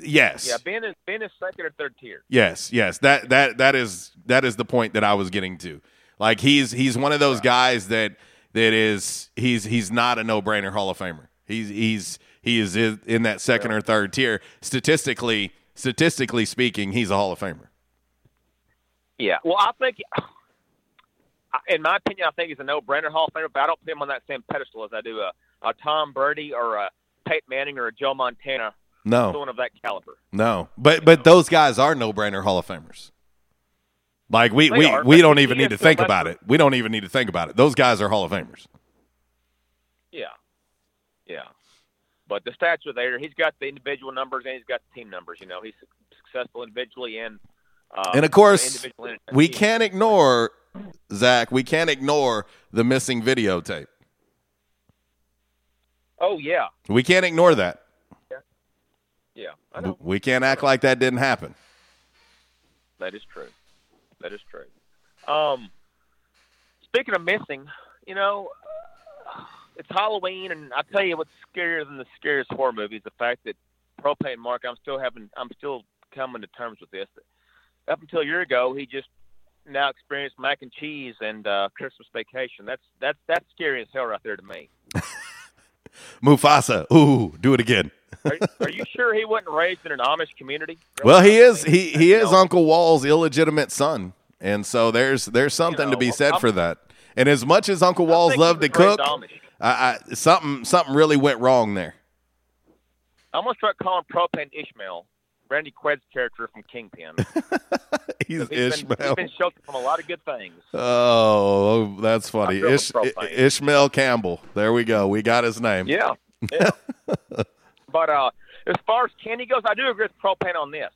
Yes.
Yeah, Ben is Ben is second or third tier.
Yes, yes. That that that is that is the point that I was getting to. Like he's he's one of those guys that that is he's he's not a no-brainer Hall of Famer. He's he's he is in that second or third tier. Statistically, statistically speaking, he's a Hall of Famer.
Yeah. Well, I think, in my opinion, I think he's a no-brainer Hall of Famer, but I don't put him on that same pedestal as I do a, a Tom Brady or a Peyton Manning or a Joe Montana.
No.
Someone of that caliber.
No, but but those guys are no-brainer Hall of Famers. Like we
They
we,
are,
we don't even need to think about it. We don't even need to think about it. Those guys are Hall of Famers.
Yeah. Yeah. But the stats are there. He's got the individual numbers and he's got the team numbers. You know, he's successful individually and uh,
and of course,
and-
we can't ignore Zach. We can't ignore the missing videotape.
Oh yeah,
We can't ignore that.
yeah. I know
We can't act like that didn't happen.
that is true. That is true. Um, speaking of missing, you know, it's Halloween, and I tell you what's scarier than the scariest horror movie is the fact that propane Mark. I'm still having. I'm still coming to terms with this. Up until a year ago, he just now experienced mac and cheese and uh, Christmas vacation. That's that's that's scary as hell right there to me.
Mufasa. Ooh, do it again.
Are, are you sure he wasn't raised in an Amish community?
Well, he is. He he is Uncle Wall's illegitimate son, and so there's there's something to be said
I'm-
for that. And as much as Uncle Walls loved to cook,
Amish.
I, I, something something really went wrong there.
I'm gonna start calling propane Ishmael, Randy Quaid's character from Kingpin.
He's
he's Been,
Ishmael.
he's been sheltered from a lot of good things.
Oh, that's funny. Ish. Ishmael Campbell. There we go. We got his name.
Yeah. yeah. but uh, as far as candy goes, I do agree with propane on this.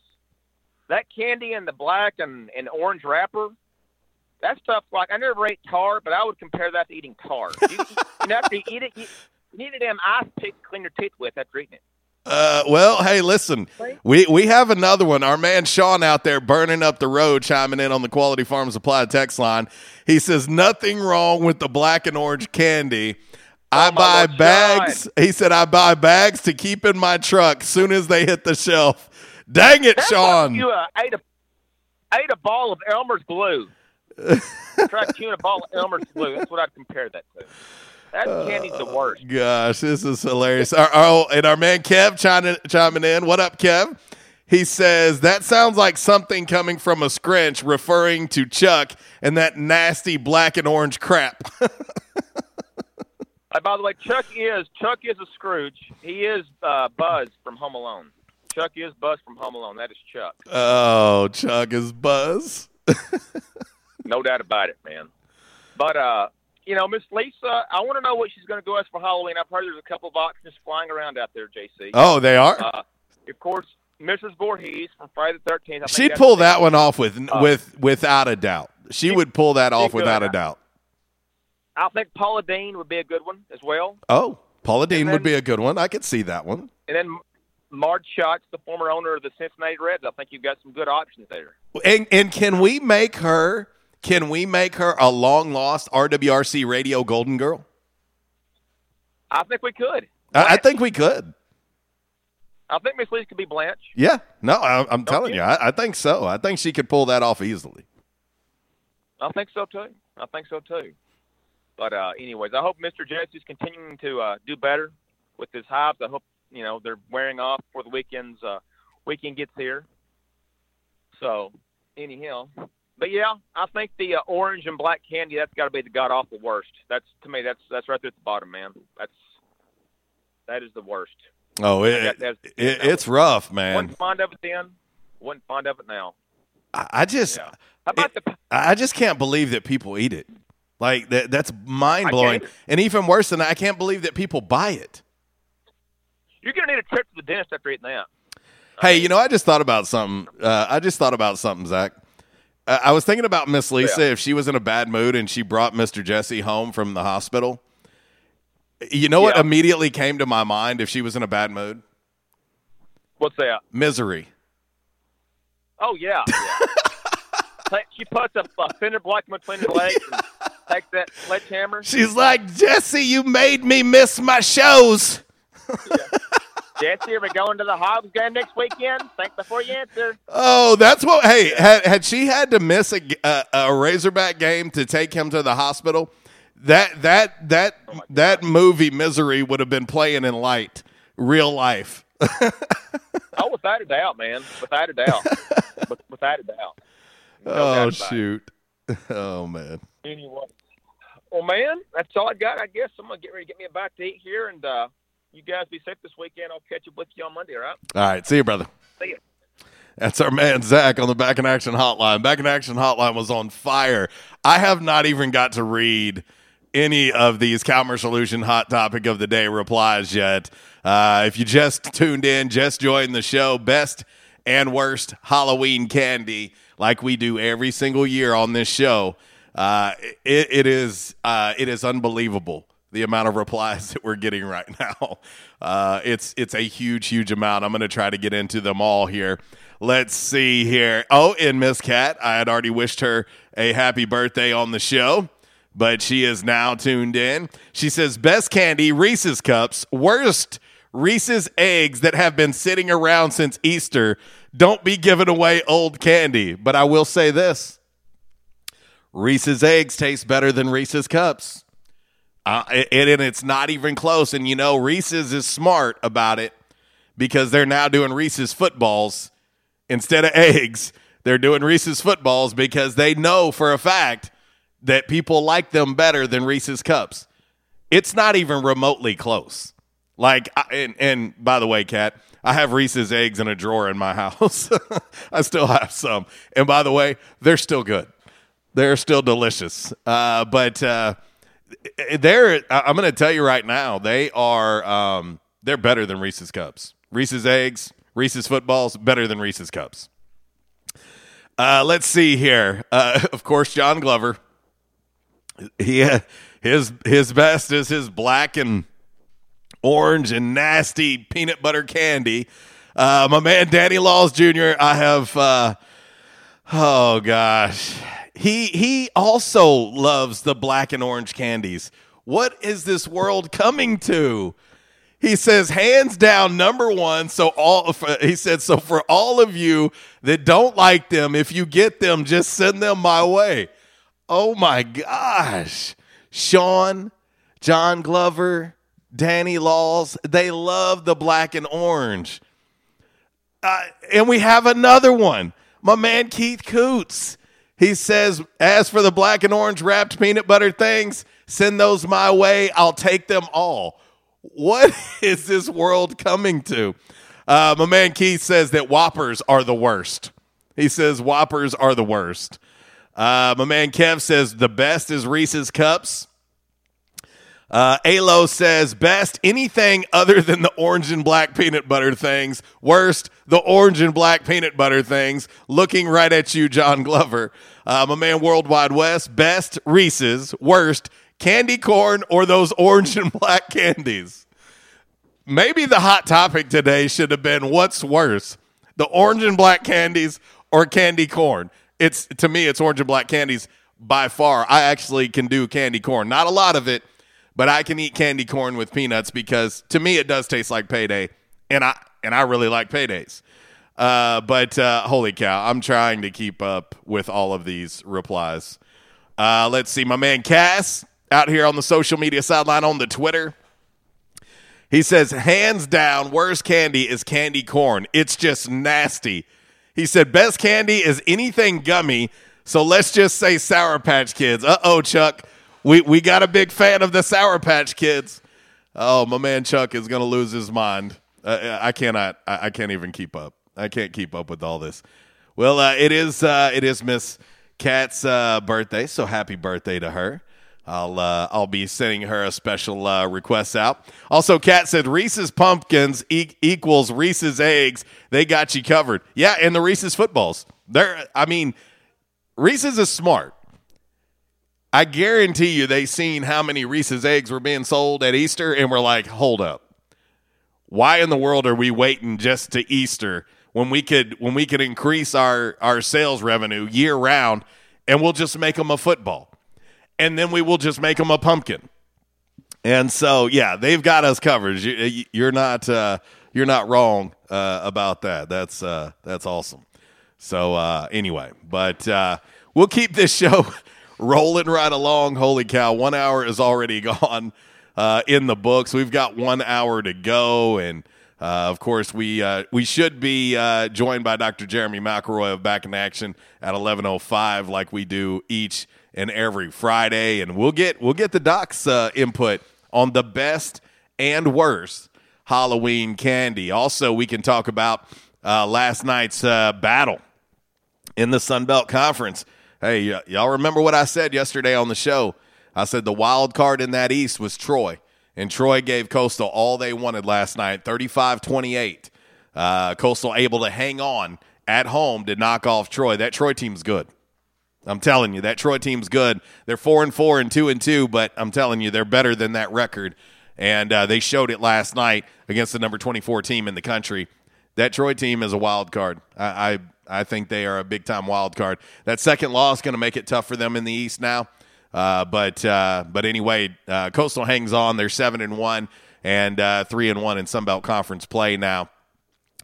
That candy in the black and, and orange wrapper, that stuff like I never ate tar, but I would compare that to eating tar. You, you know, after you eat it, you, you need a damn ice pick to clean your teeth with after eating it.
Uh, well, hey, listen, we we have another one. Our man Sean out there burning up the road, chiming in on the Quality Farm Supply text line. He says nothing wrong with the black and orange candy. I buy
Lord,
bags. He said I buy bags to keep in my truck soon as they hit the shelf. Dang it,
That's
Sean!
Like you uh, ate a ate a ball of Elmer's glue. Tried chewing a ball of Elmer's glue. That's what I'd compare that to. That candy's the worst.
Gosh, this is hilarious. Our, our, and our man Kev chiming, chiming in. What up, Kev? He says, that sounds like something coming from a scrunch referring to Chuck and that nasty black and orange crap.
Uh, by the way, Chuck is Chuck is a Scrooge. He is uh, Buzz from Home Alone. Chuck is Buzz from Home Alone. That is Chuck.
oh, Chuck is Buzz.
No doubt about it, man. But uh, you know, Miss Lisa, I want to know what she's going to go as for Halloween. I've heard there's a couple of options flying around out there, JC.
Oh, they are?
Uh, of course, Mrs. Voorhees from Friday the Thirteenth.
She'd pull that one off with with without a doubt. She would pull that off
could.
without a doubt.
I think Paula Deen would be a good one as well.
Oh, Paula
Deen
would be a good one. I could see that one.
And then Marge Schott, the former owner of the Cincinnati Reds. I think you've got some good options there.
And and can we make her Can we make her a long lost RWRC radio golden girl?
I think we could.
I, I think we could.
I think Miss Lees could be Blanche.
Yeah. No, I, I'm telling you, I, I think so. I think she could pull that off easily.
I think so too. I think so too. But uh, anyways, I hope Mr. Jesse's continuing to uh, do better with his hives. I hope you know they're wearing off before the weekend's uh, weekend gets here. So anyhow, but yeah, I think the uh, orange and black candy that's got to be the god awful worst. That's to me that's that's right there at the bottom, man. That's that is the worst.
Oh, it,
That- that's-
it, it's rough, man.
Wasn't fond of it then. Wasn't fond of it now.
I, I just,
How about the
I just can't believe that people eat it. Like that, that's mind blowing. And even worse than that, I can't believe that people buy it.
You're gonna need a trip to the dentist after eating that.
Hey, you know, I just thought about something. Uh, I just thought about something, Zach. Uh, I was thinking about Miss Lisa if she was in a bad mood and she brought Mr. Jesse home from the hospital. You know what immediately came to my mind if she was in a bad mood?
What's that?
Misery.
Oh yeah. yeah. She puts a, a fender block in between her legs and takes that sledgehammer.
She's like, Jesse, you made me miss my shows.
Jesse, are we going to the Hobbs game next weekend? Think before you answer.
Oh, that's what. Hey, had, had she had to miss a, a, a Razorback game to take him to the hospital, that that that that movie Misery would have been playing in light, real life.
Oh, without a doubt, man. Without a doubt. Without a doubt. No doubt
oh
it.
shoot! Oh man.
Anyway. Well, man, that's all I got. I guess I'm gonna get ready to get me a bite to eat here, and uh, you guys be safe this weekend. I'll catch up with you on Monday. All right?
All right, see you, brother.
See ya.
That's our man Zach on the Back in Action Hotline. Back in Action Hotline was on fire. I have not even got to read any of these Calmer Solution Hot Topic of the Day replies yet. Uh, if you just tuned in, just joined the show, best and worst Halloween candy, like we do every single year on this show. Uh, it, it is uh, it is unbelievable the amount of replies that we're getting right now. Uh, it's it's a huge, huge amount. I'm going to try to get into them all here. Let's see here. Oh, and Miss Cat, I had already wished her a happy birthday on the show, but she is now tuned in. She says, "Best candy, Reese's cups. Worst, Reese's eggs that have been sitting around since Easter. Don't be giving away old candy." But I will say this: Reese's eggs taste better than Reese's cups. Uh, and, and it's not even close. And you know, Reese's is smart about it because they're now doing Reese's footballs instead of eggs. They're doing Reese's footballs because they know for a fact that people like them better than Reese's cups. It's not even remotely close. Like, and, and by the way, Kat, I have Reese's eggs in a drawer in my house. I still have some. And by the way, they're still good. They're still delicious. Uh, but uh, they're, I- I'm going to tell you right now, they are, um, they're better than Reese's cups. Reese's eggs, Reese's footballs, better than Reese's cups. Uh, let's see here. Uh, of course, John Glover. He his his best is his black and orange and nasty peanut butter candy. Uh, my man Danny Laws Jr. I have. Uh, oh gosh, he he also loves the black and orange candies. What is this world coming to? He says, hands down, number one. So all he said, so for all of you that don't like them, if you get them, just send them my way. Oh my gosh. Sean, John Glover, Danny Laws, they love the black and orange. Uh, and we have another one. My man Keith Coots. He says, as for the black and orange wrapped peanut butter things, send those my way. I'll take them all. What is this world coming to? Uh, my man Keith says that Whoppers are the worst. He says Whoppers are the worst. Uh, my man Kev says the best is Reese's Cups. Uh, Alo says best anything other than the orange and black peanut butter things. Worst the orange and black peanut butter things. Looking right at you, John Glover. Uh, my man Worldwide West best Reese's. Worst candy corn or those orange and black candies. Maybe the hot topic today should have been what's worse, the orange and black candies or candy corn. It's to me, it's orange and black candies. by far. I actually can do candy corn. Not a lot of it, but I can eat candy corn with peanuts because to me it does taste like payday, and I and I really like paydays. Uh, but uh, holy cow, I'm trying to keep up with all of these replies. Uh, let's see, my man Cass out here on the social media sideline on the Twitter. He says, hands down, worst candy is candy corn. It's just nasty. He said, best candy is anything gummy. So let's just say Sour Patch Kids. Uh oh, Chuck. We, we got a big fan of the Sour Patch Kids. Oh, my man Chuck is to lose his mind. Uh, I cannot, I, I, can't even keep up. I can't keep up with all this. Well, uh, it is, uh, it is Miss Cat's uh, birthday. So happy birthday to her. I'll uh, I'll be sending her a special uh, request out. Also, Kat said Reese's pumpkins e- equals Reese's eggs. They got you covered. Yeah, and the Reese's footballs. They're I mean, Reese's is smart. I guarantee you they seen how many Reese's eggs were being sold at Easter and were like, hold up. Why in the world are we waiting just to Easter when we could when we could increase our our sales revenue year round and we'll just make them a football? and then we will just make them a pumpkin. And so, yeah, they've got us covered. You, are not uh, you're not wrong uh, about that. That's uh, that's awesome. So uh, anyway, but uh, we'll keep this show rolling right along. Holy cow, one hour is already gone uh, in the books. We've got one hour to go, and of course we we should be joined by Dr. Jeremy McElroy of Back in Action at eleven oh five, like we do each and every Friday, and we'll get we'll get the doc's uh, input on the best and worst Halloween candy. Also, we can talk about uh, last night's uh, battle in the Sun Belt Conference. Hey, y- y'all remember what I said yesterday on the show? I said the wild card in that East was Troy, and Troy gave Coastal all they wanted last night 35 28. Uh, Coastal able to hang on at home to knock off Troy. That Troy team's good. I'm telling you, that Troy team's good. They're four and four and two and two, but I'm telling you, they're better than that record. And uh, they showed it last night against the number 24 team in the country. That Troy team is a wild card. I I, I think they are a big time wild card. That second loss is going to make it tough for them in the East now. Uh, but uh, but anyway, uh, Coastal hangs on. They're seven and one and uh, three and one in Sun Belt Conference play now.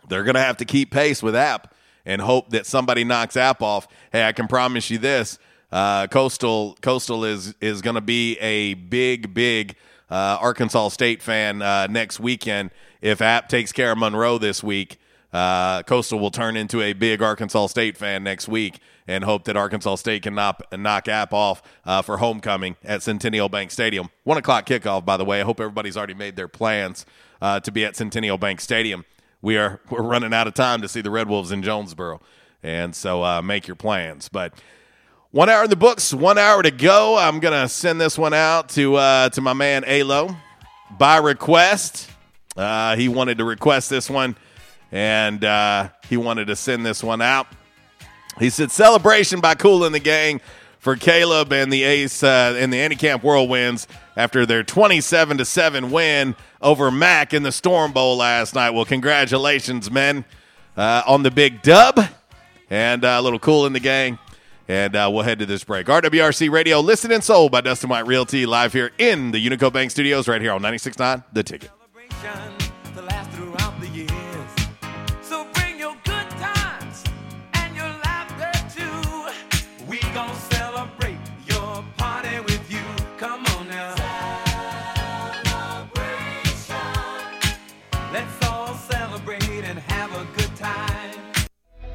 They're going to have to keep pace with App and hope that somebody knocks App off. Hey, I can promise you this: uh, Coastal Coastal is is going to be a big, big uh, Arkansas State fan next weekend. If App takes care of Monroe this week, uh, Coastal will turn into a big Arkansas State fan next week and hope that Arkansas State can knock, knock App off uh, for homecoming at Centennial Bank Stadium. One o'clock kickoff, by the way. I hope everybody's already made their plans uh, to be at Centennial Bank Stadium we are we're running out of time to see the Red Wolves in Jonesboro, and so uh, make your plans. But one hour in the books, one hour to go. I'm gonna send this one out to uh, to my man Alo by request. Uh, he wanted to request this one, and uh, he wanted to send this one out. He said, "Celebration by Kool and the Gang for Caleb and the Ace uh, and the Handicap Whirlwinds after their 27 to seven win over Mac in the Storm Bowl last night. Well, congratulations, men, uh, on the big dub and uh, a little Kool in the gang. And uh, we'll head to this break. RWRC Radio, listed and sold by Dustin White Realty, live here in the Unico Bank Studios, right here on 96.9 The Ticket.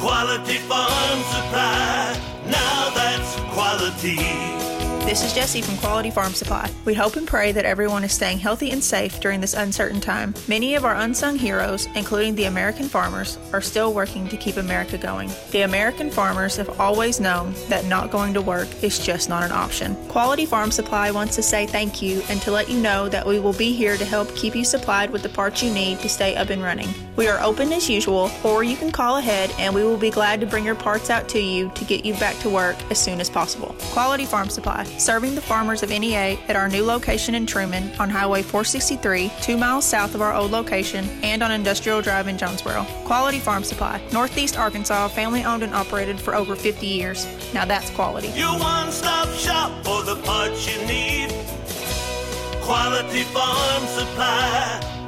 Quality farm supply, now that's quality.
This is Jesse from Quality Farm Supply. We hope and pray that everyone is staying healthy and safe during this uncertain time. Many of our unsung heroes, including the American farmers, are still working to keep America going. The American farmers have always known that not going to work is just not an option. Quality Farm Supply wants to say thank you and to let you know that we will be here to help keep you supplied with the parts you need to stay up and running. We are open as usual, or you can call ahead and we will be glad to bring your parts out to you to get you back to work as soon as possible. Quality Farm Supply, serving the farmers of NEA at our new location in Trumann on Highway 463, two miles south of our old location, and on Industrial Drive in Jonesboro. Quality Farm Supply, Northeast Arkansas, family owned and operated for over 50 years. Now that's quality.
Your one stop shop for the parts you need. Quality Farm Supply.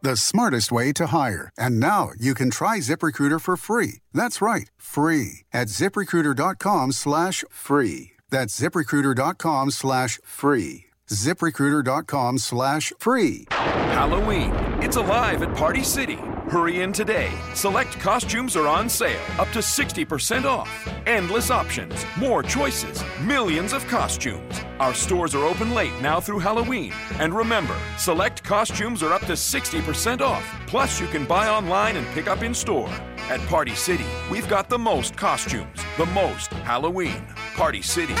The smartest way to hire. And now you can try ZipRecruiter for free. That's right, free at ziprecruiter.com slash free. That's ziprecruiter.com slash free. ziprecruiter.com slash free.
Halloween. It's alive at Party City. Hurry in today. Select costumes are on sale, up to 60% off. Endless options, more choices, millions of costumes. Our stores are open late now through Halloween. And remember, select costumes are up to 60% off. Plus, you can buy online and pick up in store. At Party City, we've got the most costumes, the most Halloween. Party City.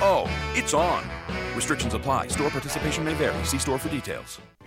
Oh, it's on. Restrictions apply. Store participation may vary. See store for details.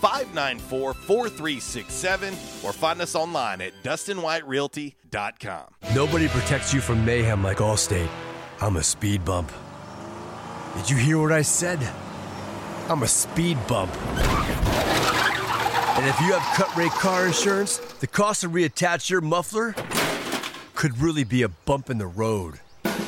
594 4367, or find us online at DustinWhiteRealty.com.
Nobody protects you from mayhem like Allstate. I'm a speed bump. Did you hear what I said? I'm a speed bump. And if you have cut rate car insurance, the cost to reattach your muffler could really be a bump in the road.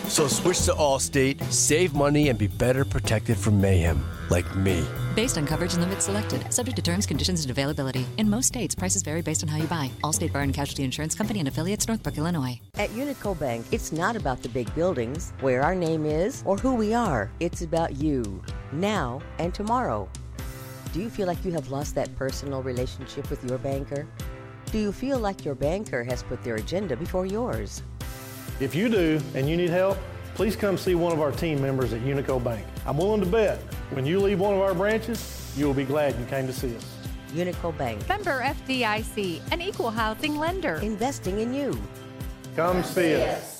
So switch to Allstate, save money, and be better protected from mayhem, like me.
Based on coverage and limits selected, subject to terms, conditions, and availability. In most states, prices vary based on how you buy. Allstate Bar and Casualty Insurance Company and affiliates, Northbrook, Illinois.
At Unico Bank, it's not about the big buildings, where our name is, or who we are. It's about you, now and tomorrow. Do you feel like you have lost that personal relationship with your banker? Do you feel like your banker has put their agenda before yours?
If you do and you need help, please come see one of our team members at Unico Bank. I'm willing to bet when you leave one of our branches, you will be glad you came to see us.
Unico Bank,
Member FDIC, an equal housing lender.
investing in you.
Come see us.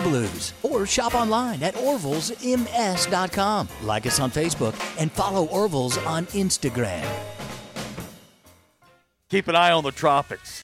Blues. Or shop online at orvillesms.com. Like us on Facebook and follow Orville's on Instagram.
Keep an eye on the tropics.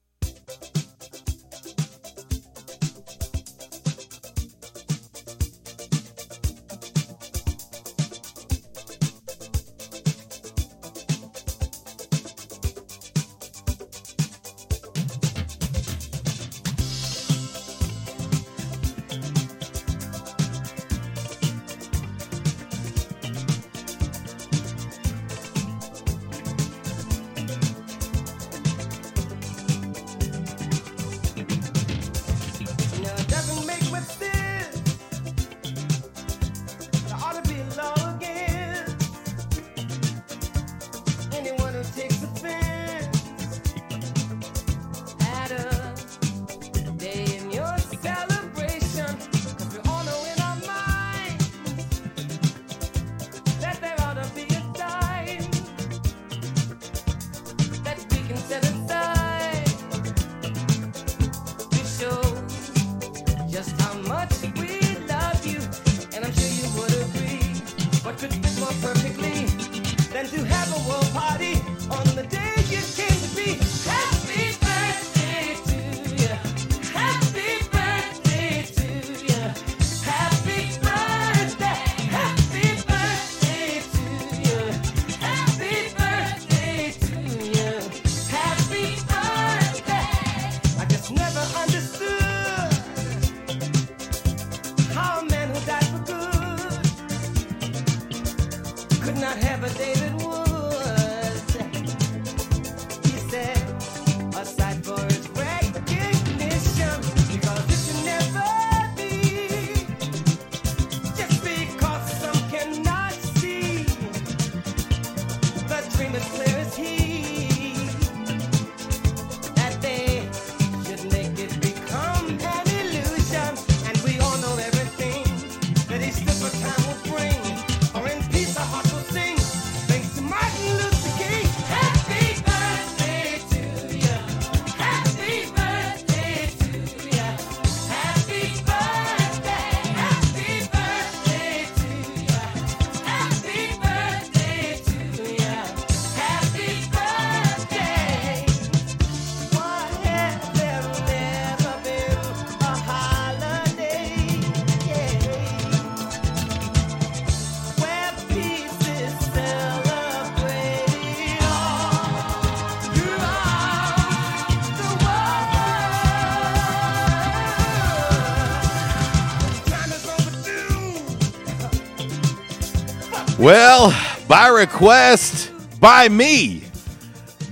Well, by request by me.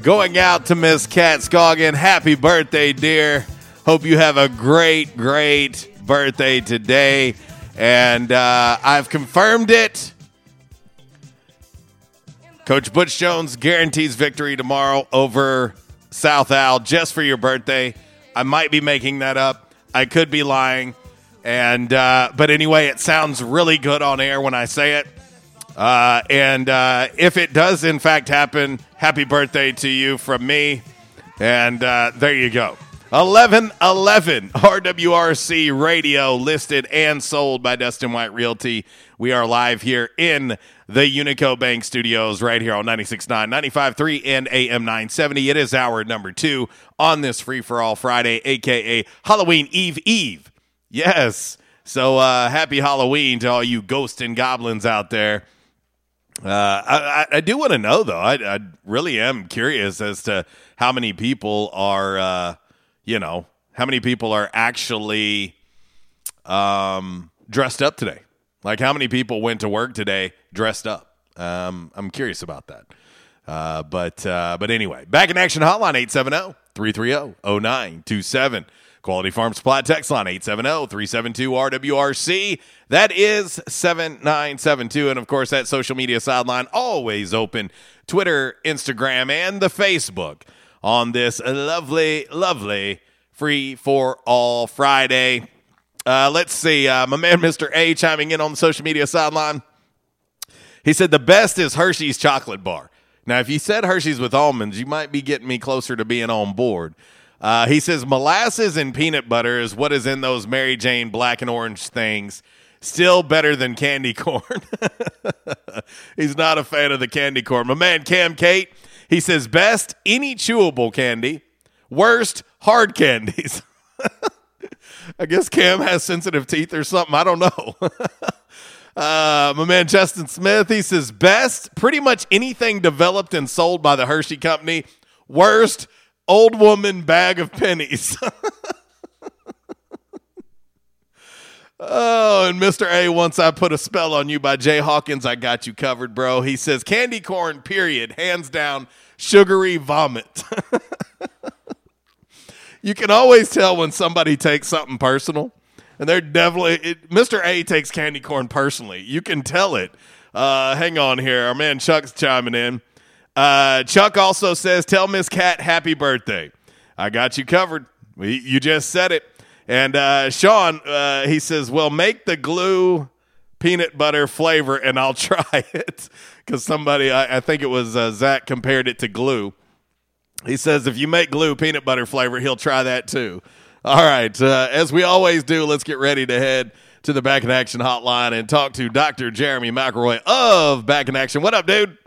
Going out to Miss Kat Scoggin. Happy birthday, dear. Hope you have a great, great birthday today. And uh, I've confirmed it. Coach Butch Jones guarantees victory tomorrow over South Al just for your birthday. I might be making that up. I could be lying. And uh, but anyway, it sounds really good on air when I say it. Uh, and uh, if it does in fact happen, happy birthday to you from me. And uh, there you go. 1111 RWRC Radio, listed and sold by Dustin White Realty. We are live here in the Unico Bank Studios right here on 96.9, 95.3, and AM 970. It is hour number two on this free for all Friday, aka Halloween Eve Eve. Yes. So uh, happy Halloween to all you ghosts and goblins out there. Uh, I, I, do want to know though. I, I really am curious as to how many people are, uh, you know, how many people are actually um, dressed up today. Like how many people went to work today dressed up? Um, I'm curious about that. Uh, but uh, but anyway, back in action hotline 870-330-0927. Quality Farm Supply text line 870-372-RWRC. That is 7972. And of course, that social media sideline always open. Twitter, Instagram, and the Facebook on this lovely, lovely free for all Friday. Uh, let's see. Uh, my man, Mr. A, chiming in on the social media sideline. He said the best is Hershey's chocolate bar. Now, if you said Hershey's with almonds, you might be getting me closer to being on board. Uh, he says molasses and peanut butter is what is in those Mary Jane black and orange things. Still better than candy corn. He's not a fan of the candy corn. My man Cam Kate, he says best any chewable candy, worst hard candies. I guess Cam has sensitive teeth or something. I don't know. uh, my man Justin Smith, he says best pretty much anything developed and sold by the Hershey Company. Worst old woman bag of pennies. oh, and Mr. A, once I put a spell on you by Jay Hawkins, I got you covered, bro. He says candy corn, period, hands down, sugary vomit. you can always tell when somebody takes something personal. And they're definitely, it, Mr. A takes candy corn personally. You can tell it. Uh, hang on here. Our man Chuck's chiming in. Uh, Chuck also says, Tell Miss Cat happy birthday. I got you covered. You just said it. And uh, Sean, uh, he says, Well, make the glue peanut butter flavor and I'll try it. Because somebody, I, I, think it was uh, Zach, compared it to glue. He says, If you make glue peanut butter flavor, he'll try that too. All right. Uh, as we always do, let's get ready to head to the Back in Action hotline and talk to Dr. Jeremy McElroy of Back in Action. What up, dude?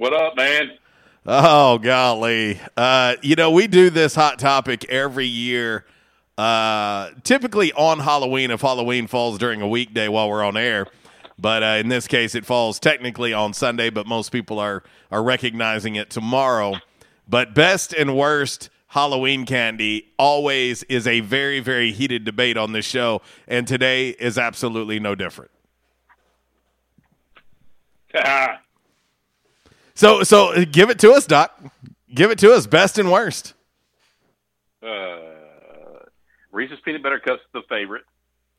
What up, man?
Oh, golly. Uh, you know, we do this hot topic every year, uh, typically on Halloween if Halloween falls during a weekday while we're on air. But uh, in this case, it falls technically on Sunday, but most people are, are recognizing it tomorrow. But best and worst Halloween candy always is a very, very heated debate on this show, and today is absolutely no different. So, so give it to us, Doc. Give it to us, best and worst.
Uh, Reese's peanut butter cups the favorite,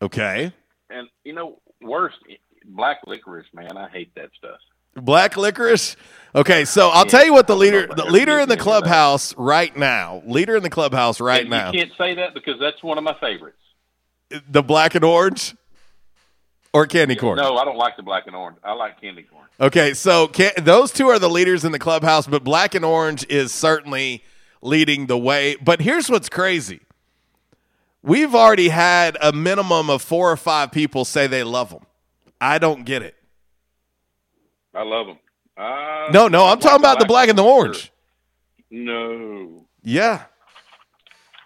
Okay.
and you know worst black licorice. Man, I hate that stuff.
Black licorice. Okay, so I'll tell you what the leader, the leader in the clubhouse right now, leader in the clubhouse right
And
now,
You can't say that because that's one of my favorites.
the black and orange or candy corn.
No, I don't like the black and orange. I like candy corn.
Okay, so can, those two are the leaders in the clubhouse, but black and orange is certainly leading the way. But here's what's crazy: we've already had a minimum of four or five people say they love them. I don't get it.
I love them. Uh,
No, no, I'm talking about the black and the orange.
No,
Yeah,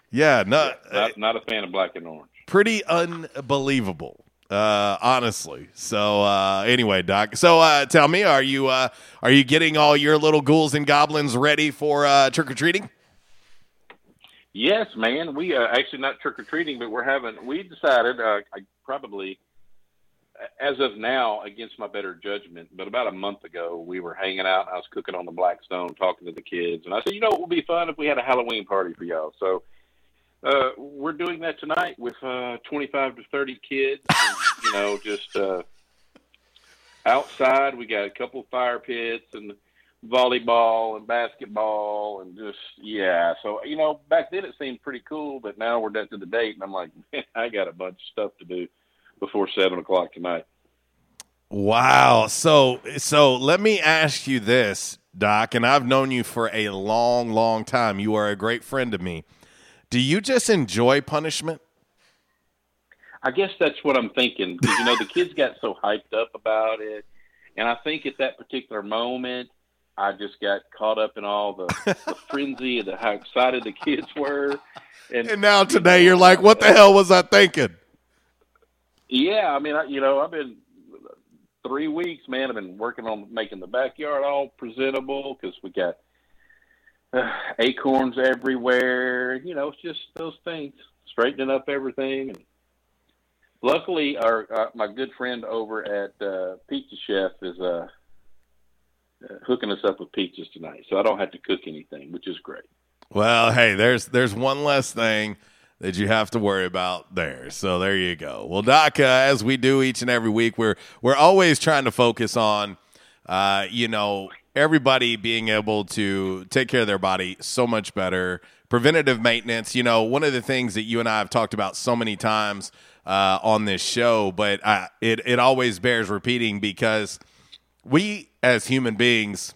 yeah, no,
not, not a fan of black and orange.
pretty unbelievable uh honestly so uh anyway doc so uh tell me are you uh are you getting all your little ghouls and goblins ready for uh trick-or-treating
Yes, man. We uh, actually not trick or treating, but we're having. We decided uh, I probably as of now, against my better judgment, but about a month ago, we were hanging out. I was cooking on the Blackstone, talking to the kids, and I said, you know, it would be fun if we had a Halloween party for y'all. So uh, we're doing that tonight with uh, 25 to 30 kids. And, you know, just uh, outside, we got a couple of fire pits and volleyball and basketball and just yeah. So you know, back then it seemed pretty cool, but now we're down to the date, and I'm like, man, I got a bunch of stuff to do before seven o'clock tonight.
Wow. So so let me ask you this, Doc, and I've known you for a long, long time. You are a great friend of me. Do you just enjoy punishment?
I guess that's what I'm thinking because you know the kids got so hyped up about it, and I think at that particular moment, I just got caught up in all the, the frenzy and the, how excited the kids were. And,
And now today you're like, what the hell was I thinking?
Yeah, I mean, I, you know, I've been three weeks, man. I've been working on making the backyard all presentable because we got uh, acorns everywhere. You know, it's just those things, straightening up everything. And luckily, our my good friend over at uh, Pizza Chef is uh, uh, hooking us up with pizzas tonight, so I don't have to cook anything, which is great.
Well, hey, there's there's one less thing that you have to worry about there. So there you go. Well, Doc, uh, as we do each and every week, we're we're always trying to focus on, uh, you know, everybody being able to take care of their body so much better. Preventative maintenance. You know, one of the things that you and I have talked about so many times uh, on this show, but uh, it it always bears repeating because we as human beings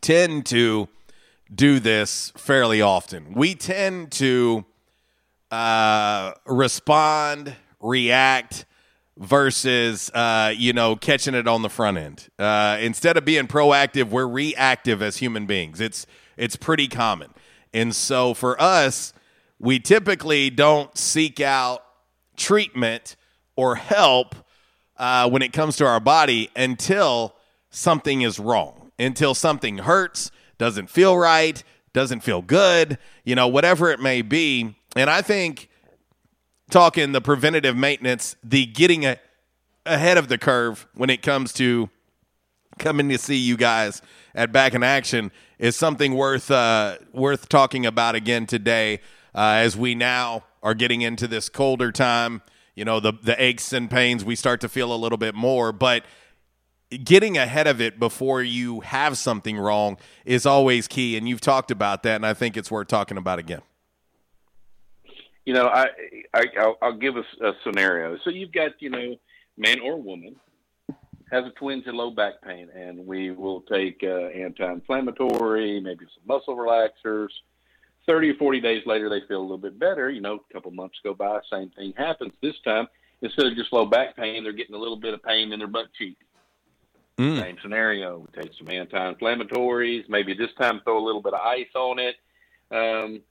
tend to do this fairly often. We tend to uh, respond, react versus uh, you know catching it on the front end. Uh, instead of being proactive, we're reactive as human beings. It's it's pretty common, and so for us, we typically don't seek out treatment or help uh, when it comes to our body until something is wrong, until something hurts, doesn't feel right, doesn't feel good, you know, whatever it may be. And I think talking the preventative maintenance, the getting a, ahead of the curve when it comes to coming to see you guys at Back in Action is something worth uh, worth talking about again today uh, as we now are getting into this colder time. You know, the the aches and pains we start to feel a little bit more, but getting ahead of it before you have something wrong is always key. And you've talked about that, and I think it's worth talking about again.
You know, I, I I'll, I'll give us a, scenario. So you've got you know, man or woman has a twinge of low back pain, and we will take uh, anti-inflammatory, maybe some muscle relaxers. Thirty or forty days later, they feel a little bit better. You know, a couple months go by, same thing happens. This time, instead of just low back pain, they're getting a little bit of pain in their butt cheek. Same scenario. We take some anti-inflammatories. Maybe this time throw a little bit of ice on it. Um,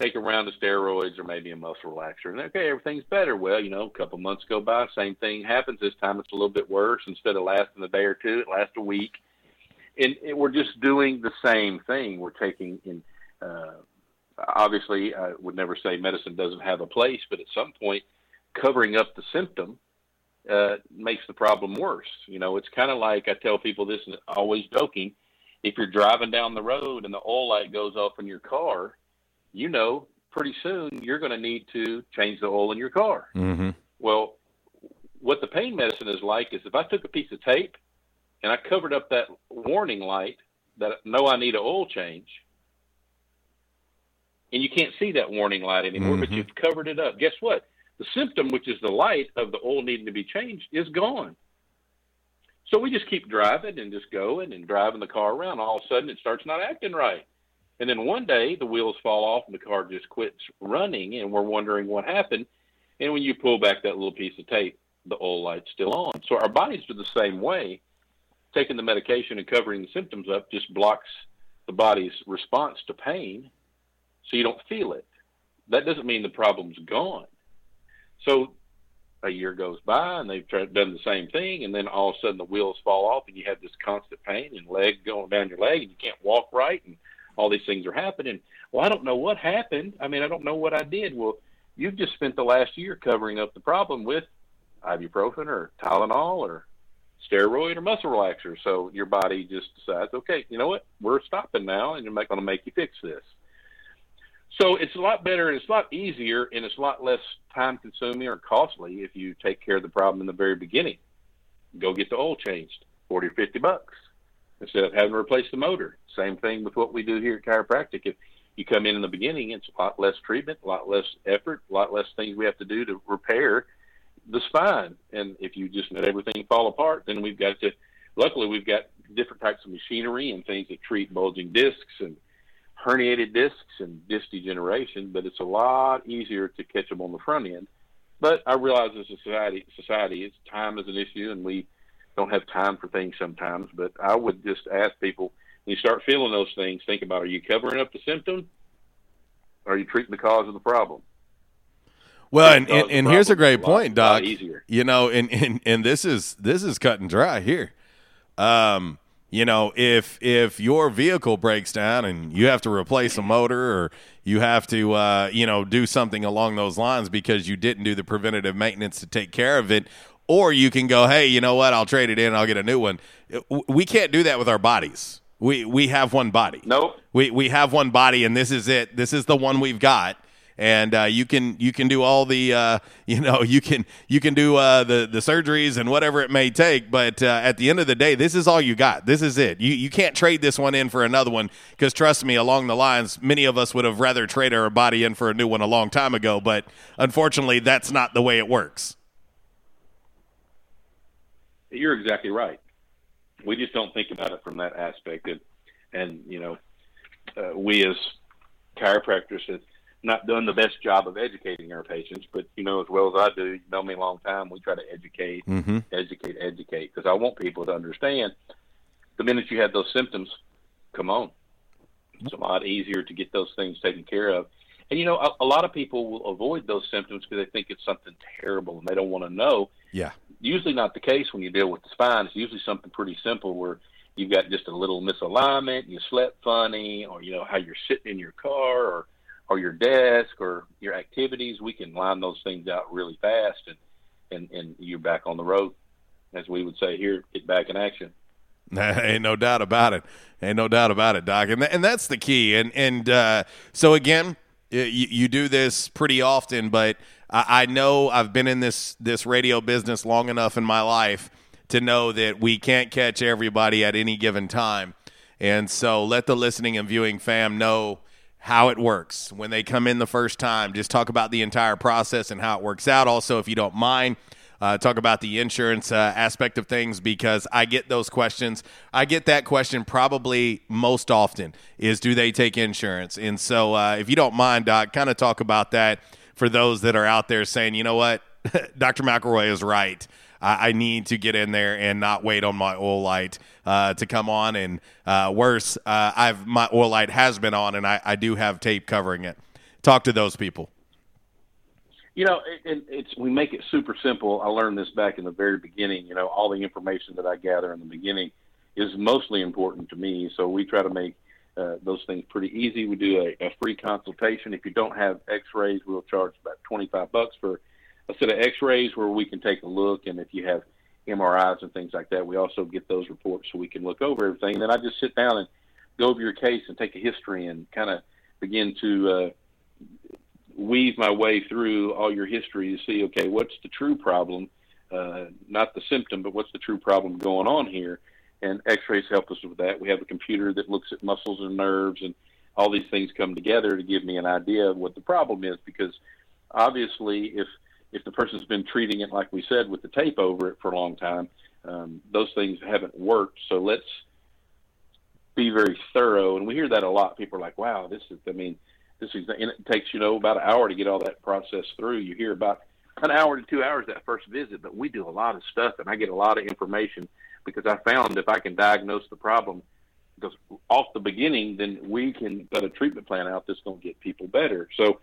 take a round of steroids or maybe a muscle relaxer. And okay, everything's better. Well, you know, a couple months go by, same thing happens. This time it's a little bit worse. Instead of lasting a day or two, it lasts a week. And, we're just doing the same thing. We're taking in. Uh, obviously, I would never say medicine doesn't have a place, but at some point, covering up the symptom uh, makes the problem worse. You know, it's kind of like I tell people this, and always joking. If you're driving down the road and the oil light goes off in your car, you know pretty soon you're going to need to change the oil in your car.
Mm-hmm.
Well, what the pain medicine is like is if I took a piece of tape and I covered up that warning light that no, I need an oil change, and you can't see that warning light anymore, but
Mhm.
you've covered it up. Guess what? The symptom, which is the light of the oil needing to be changed, is gone. So we just keep driving and just going and driving the car around. All of a sudden, it starts not acting right. And then one day, the wheels fall off and the car just quits running, and we're wondering what happened. And when you pull back that little piece of tape, the oil light's still on. So our bodies are the same way. Taking the medication and covering the symptoms up just blocks the body's response to pain, so you don't feel it. That doesn't mean the problem's gone. So a year goes by and they've tried, done the same thing, and then all of a sudden the wheels fall off and you have this constant pain and leg going down your leg and you can't walk right and all these things are happening. Well, I don't know what happened. I mean, I don't know what I did. Well, you've just spent the last year covering up the problem with ibuprofen or Tylenol or steroid or muscle relaxer. So your body just decides, okay, you know what, we're stopping now, and I'm not going to make you fix this. So it's a lot better and it's a lot easier and it's a lot less time consuming or costly if you take care of the problem in the very beginning. Go get the oil changed, forty or fifty bucks, instead of having to replace the motor. Same thing with what we do here at chiropractic. If you come in in the beginning, it's a lot less treatment, a lot less effort, a lot less things we have to do to repair the spine. And if you just let everything fall apart, then we've got to. Luckily, we've got different types of machinery and things that treat bulging discs and herniated discs and disc degeneration, but it's a lot easier to catch them on the front end. But I realize as a society, society, it's time is an issue, and we don't have time for things sometimes. But I would just ask people when you start feeling those things, think about: Are you covering up the symptom? Or are you treating the cause of the problem?
Well, and, and, and here's a great
a lot-
point, Doc.
easier.
You know, and, and and this is this is cut and dry here. Um, you know, if if your vehicle breaks down and you have to replace a motor or you have to uh, you know, do something along those lines because you didn't do the preventative maintenance to take care of it, or you can go, hey, you know what, I'll trade it in, I'll get a new one. We can't do that with our bodies. We we have one body.
Nope.
We we have one body, and this is it. This is the one we've got. And uh, you can you can do all the uh, you know you can you can do uh, the the surgeries and whatever it may take, but uh, at the end of the day, this is all you got. This is it. You you can't trade this one in for another one because trust me, along the lines, many of us would have rather traded our body in for a new one a long time ago. But unfortunately, that's not the way it works.
You're exactly right. We just don't think about it from that aspect, and, and you know, uh, we as chiropractors have not done the best job of educating our patients. But you know, as well as I do, you know me a long time. We try to educate,
Mhm.
educate, educate, because I want people to understand. The minute you have those symptoms, come on, it's a lot easier to get those things taken care of. And you know, a, a lot of people will avoid those symptoms because they think it's something terrible and they don't want to know
Yeah.
Usually not the case when you deal with the spine. It's usually something pretty simple where you've got just a little misalignment, you slept funny, or you know how you're sitting in your car or or your desk or your activities. We can line those things out really fast, and and and you're back on the road, as we would say here, get back in action.
Ain't no doubt about it. Ain't no doubt about it, Doc. And th- and that's the key. And and uh, so again, you, you do this pretty often, but I, I know I've been in this this radio business long enough in my life to know that we can't catch everybody at any given time. And so let the listening and viewing fam know how it works when they come in the first time. Just talk about the entire process and how it works out. Also, if you don't mind, uh, talk about the insurance uh, aspect of things because I get those questions. I get that question probably most often is do they take insurance? And so uh, if you don't mind, Doc, kind of talk about that for those that are out there saying, you know what, Dr. McElroy is right. I, need to get in there and not wait on my oil light uh, to come on. And uh, worse, uh, I've my oil light has been on, and I, I do have tape covering it. Talk to those people.
You know, it, it, it's we make it super simple. I learned this back in the very beginning. You know, all the information that I gather in the beginning is mostly important to me. So we try to make uh, those things pretty easy. We do a, a free consultation. If you don't have X-rays, we'll charge about twenty-five bucks for a set of X-rays where we can take a look. And if you have MRIs and things like that, we also get those reports so we can look over everything. And then I just sit down and go over your case and take a history and kind of begin to uh, weave my way through all your history to see, okay, what's the true problem? Uh, not the symptom, but what's the true problem going on here? And X-rays help us with that. We have a computer that looks at muscles and nerves, and all these things come together to give me an idea of what the problem is. Because obviously, if if the person's been treating it like we said with the tape over it for a long time, um, those things haven't worked. So let's be very thorough. And we hear that a lot. People are like, "Wow, this is." I mean, this is. And it takes you know about an hour to get all that process through. You hear about an hour to two hours that first visit, but we do a lot of stuff, and I get a lot of information because I found if I can diagnose the problem because off the beginning, then we can put a treatment plan out that's going to get people better. So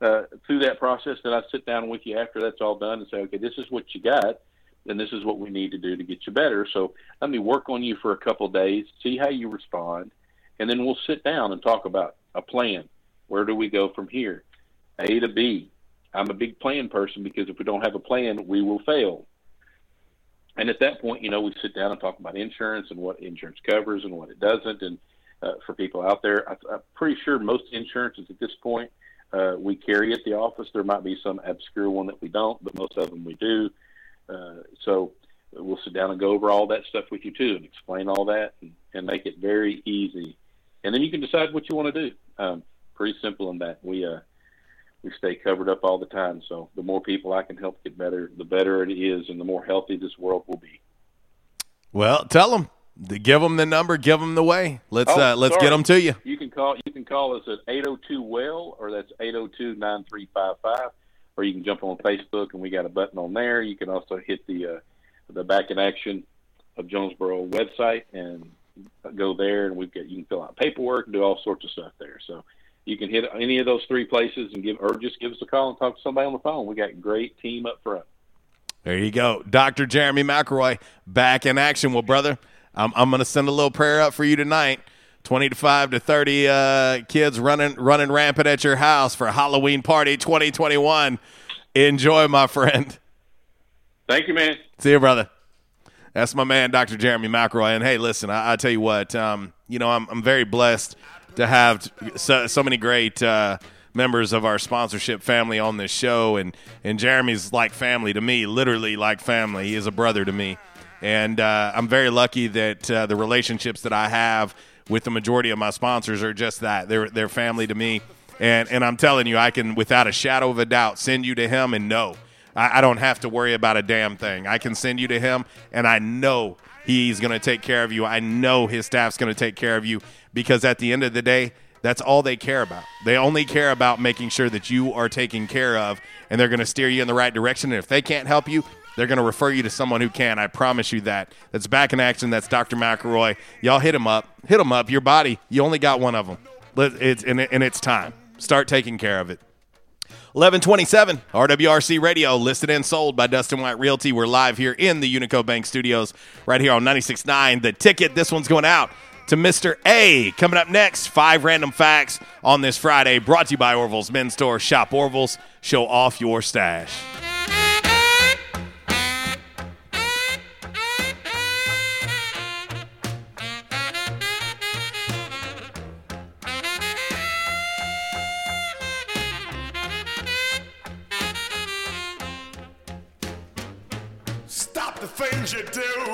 uh, through that process, then I sit down with you after that's all done and say, okay, this is what you got, and this is what we need to do to get you better. So let me work on you for a couple of days, see how you respond, and then we'll sit down and talk about a plan. Where do we go from here? A to B. I'm a big plan person because if we don't have a plan, we will fail. And at that point, you know, we sit down and talk about insurance and what insurance covers and what it doesn't. And uh, for people out there, I, I'm pretty sure most insurances at this point uh, we carry at the office. There might be some obscure one that we don't, but most of them we do. Uh, so we'll sit down and go over all that stuff with you too, and explain all that, and, and make it very easy. And then you can decide what you want to do. Um, pretty simple in that we uh, we stay covered up all the time. So the more people I can help get better, the better it is, and the more healthy this world will be.
Well, tell them. Give them the number. Give them the way. Let's
Oh,
uh, let's
sorry.
get them to you.
You can call you can call us at 802 well or that's 802-9355 or you can jump on Facebook and we got a button on there. You can also hit the uh, the back in action of Jonesboro website and go there and we've got you can fill out paperwork and do all sorts of stuff there. So you can hit any of those three places and give or just give us a call and talk to somebody on the phone. We got great team up front.
There you go, Doctor Jeremy McElroy, back in action. Well, brother, I'm I'm gonna send a little prayer up for you tonight. Twenty to five to thirty uh, kids running running rampant at your house for Halloween party 2021. Enjoy, my friend.
Thank you, man.
See you, brother. That's my man, Dr. Jeremy McElroy. And hey, listen, I, I tell you what, um, you know, I'm, I'm very blessed to have so, so many great uh, members of our sponsorship family on this show. And, and Jeremy's like family to me, literally like family. He is a brother to me. And uh, I'm very lucky that uh, the relationships that I have with the majority of my sponsors are just that. They're, they're family to me. And, and I'm telling you, I can, without a shadow of a doubt, send you to him and know I, I don't have to worry about a damn thing. I can send you to him, and I know he's going to take care of you. I know his staff's going to take care of you because at the end of the day, that's all they care about. They only care about making sure that you are taken care of, and they're going to steer you in the right direction. And if they can't help you, they're going to refer you to someone who can. I promise you that. That's back in action. That's Dr. McElroy. Y'all hit him up. Hit him up. Your body, you only got one of them. It's, and, it- and it's time. Start taking care of it. 1127 RWRC Radio, listed and sold by Dustin White Realty. We're live here in the Unico Bank Studios, right here on 96.9. The ticket, this one's going out to Mr. A. Coming up next, five random facts on this Friday, brought to you by Orville's Men's Store. Shop Orville's, show off your stash.
You do.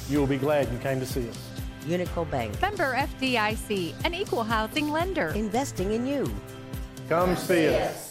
you will be glad you came to see us.
Unico Bank,
Member FDIC, an equal housing lender.
investing in you.
Come see us.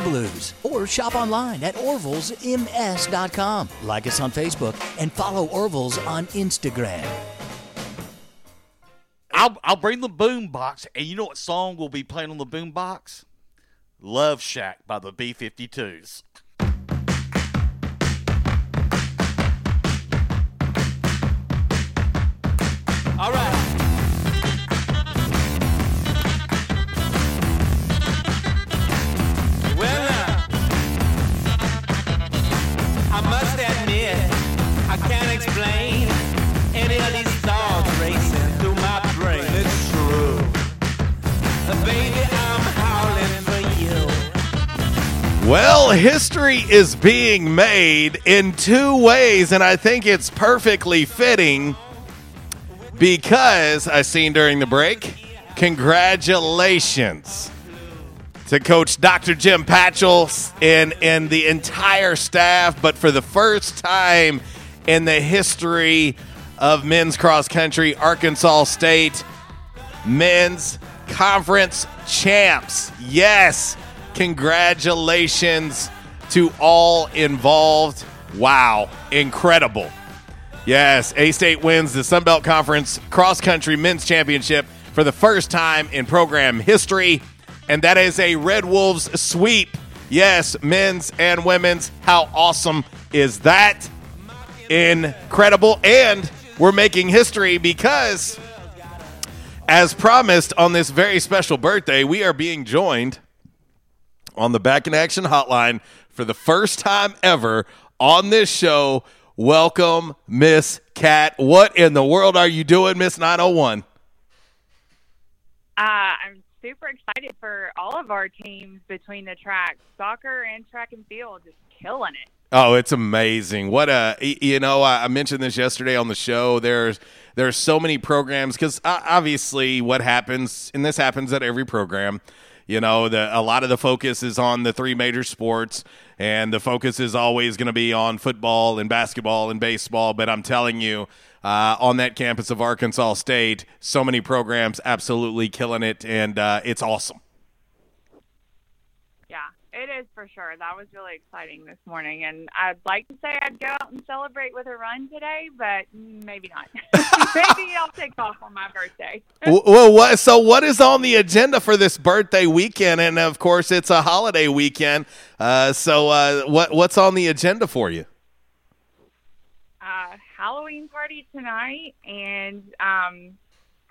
Blues or shop online at orvillesms.com. Like us on Facebook and follow Orville's on Instagram.
I'll, I'll bring the boom box, and you know what song will be playing on the boom box? Love Shack by the
B 52s. Well,
history is being made in two ways, and I think it's perfectly fitting because I seen during the break. Congratulations to Coach Dr. Jim Patchell and, and the entire staff, but for the first time in the history of men's cross country, Arkansas State men's conference champs. Yes, congratulations to all involved. Wow, incredible. Yes, A State wins the Sun Belt Conference Cross Country Men's Championship for the first time in program history, and that is a Red Wolves sweep. Yes, men's and women's. How awesome is that incredible. And we're making history because, as promised on this very special birthday, we are being joined on the Back in Action hotline for the first time ever on this show. Welcome, Miss Cat. What in the world are you doing, Miss 901?
Uh, I'm super excited for all of our teams between the tracks, soccer and track and field, just killing it.
Oh, it's amazing. What a you know, I mentioned this yesterday on the show. There's there's so many programs because obviously what happens, and this happens at every program. You know, the a lot of the focus is on the three major sports, and the focus is always going to be on football and basketball and baseball. But I'm telling you, uh, on that campus of Arkansas State, so many programs absolutely killing it, and uh, it's awesome.
It is for sure. That was really exciting this morning, and I'd like to say I'd go out and celebrate with a run today, but maybe not. maybe I'll take off on my birthday.
Well, what? So, what is on the agenda for this birthday weekend? And of course, it's a holiday weekend. Uh, so, uh, what what's on the agenda for you?
uh, Halloween party tonight, and um,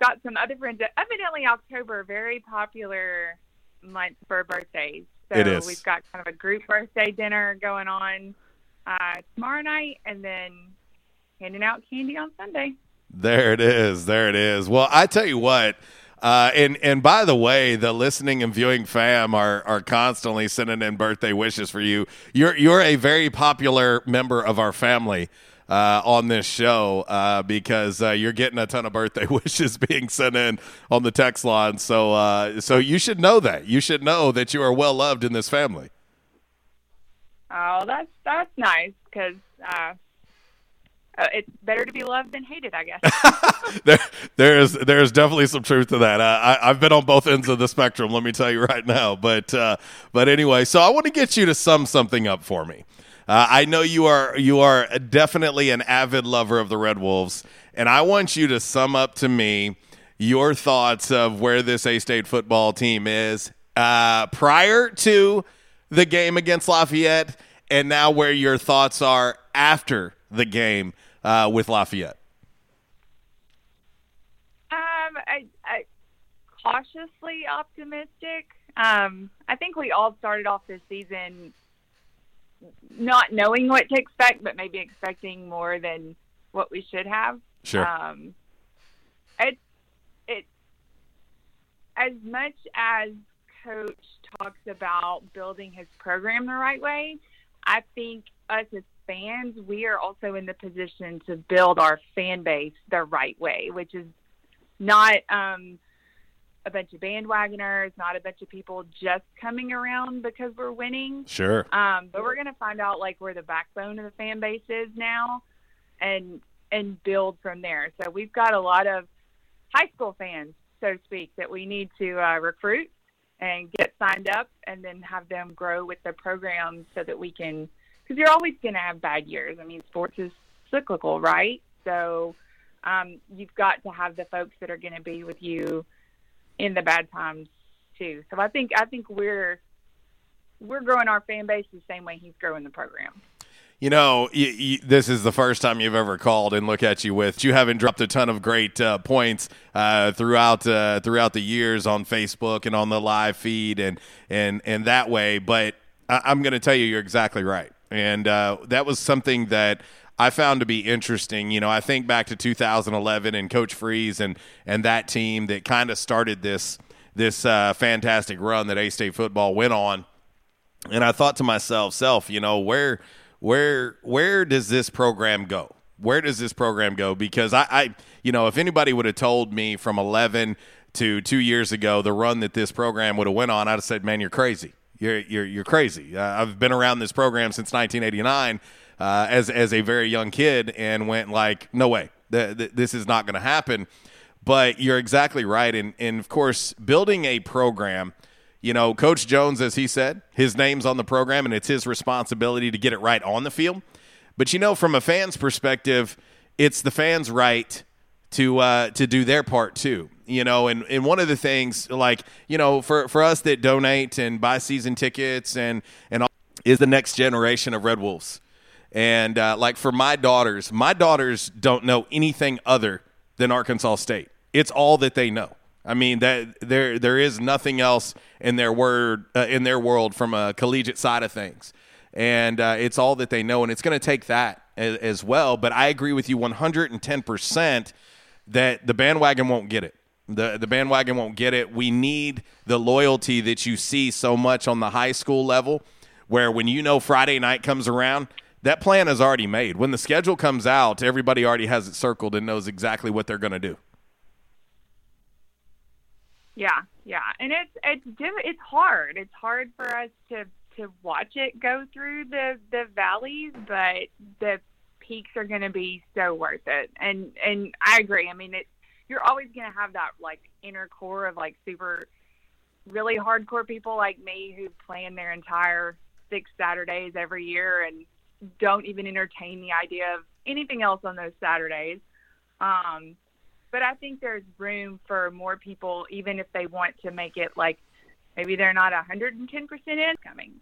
got some other friends. Evidently, October very popular month for birthdays. So
It is.
we've got kind of a group birthday dinner going on uh, tomorrow night, and then handing out candy on Sunday.
There it is. There it is. Well, I tell you what. Uh, and and by the way, the listening and viewing fam are are constantly sending in birthday wishes for you. You're you're a very popular member of our family uh, on this show uh, because uh, you're getting a ton of birthday wishes being sent in on the text line. So uh, so you should know that. You should know that you are well loved in this family.
Oh, that's that's nice because uh, uh, it's better to be loved than hated, I guess.
there, there's there's definitely some truth to that. Uh, I, I've been on both ends of the spectrum. Let me tell you right now. But uh, but anyway, so I want to get you to sum something up for me. Uh, I know you are you are definitely an avid lover of the Red Wolves, and I want you to sum up to me your thoughts of where this A State football team is uh, prior to the game against Lafayette, and now where your thoughts are after the game uh, with Lafayette.
Um, I, I cautiously optimistic. Um, I think we all started off this season not knowing what to expect, but maybe expecting more than what we should have.
Sure.
Um, it it as much as coach talks about building his program the right way, I think us as fans, we are also in the position to build our fan base the right way, which is not um, a bunch of bandwagoners, not a bunch of people just coming around because we're winning.
Sure.
Um, but we're going to find out like where the backbone of the fan base is now, and and build from there. So we've got a lot of high school fans, so to speak, that we need to uh, recruit and get signed up, and then have them grow with the program so that we can. Because you're always going to have bad years. I mean, sports is cyclical, right? So um, you've got to have the folks that are going to be with you in the bad times too. So I think I think we're we're growing our fan base the same way he's growing the program.
You know, you, you, this is the first time you've ever called, and look at you with you haven't dropped a ton of great uh, points uh, throughout uh, throughout the years on Facebook and on the live feed and and and that way. But I, I'm going to tell you, you're exactly right, and uh, that was something that. I found to be interesting. You know, I think back to 2011 and Coach Freeze and and that team that kind of started this this uh, fantastic run that A State football went on. And I thought to myself, self, you know, where where where does this program go? Where does this program go? Because I, I you know, if anybody would have told me from 11 to two years ago the run that this program would have went on, I'd have said, man, you're crazy. You're you're you're crazy. Uh, I've been around this program since 1989 uh, as as a very young kid and went like, no way, th- th- this is not going to happen. But you're exactly right, and and of course, building a program. You know, Coach Jones, as he said, his name's on the program, and it's his responsibility to get it right on the field. But you know, from a fan's perspective, it's the fans' right to uh, to do their part too. You know, and, and one of the things, like you know, for for us that donate and buy season tickets and and all, is the next generation of Red Wolves. And uh, like for my daughters, my daughters don't know anything other than Arkansas State. It's all that they know. I mean that there there is nothing else in their word uh, in their world from a collegiate side of things, and uh, it's all that they know, and it's going to take that as, as well. But I agree with you one hundred and ten percent that the bandwagon won't get it. The the bandwagon won't get it. We need the loyalty that you see so much on the high school level, where when you know Friday night comes around, that plan is already made. When the schedule comes out, everybody already has it circled and knows exactly what they're going to do.
Yeah, yeah, and it's it's it's hard. It's hard for us to to watch it go through the the valleys, but the peaks are going to be so worth it. And and I agree. I mean, it you're always going to have that like inner core of like super really hardcore people like me who plan their entire six Saturdays every year and don't even entertain the idea of anything else on those Saturdays. Um, but I think there's room for more people, even if they want to make it like maybe they're not 110% in coming.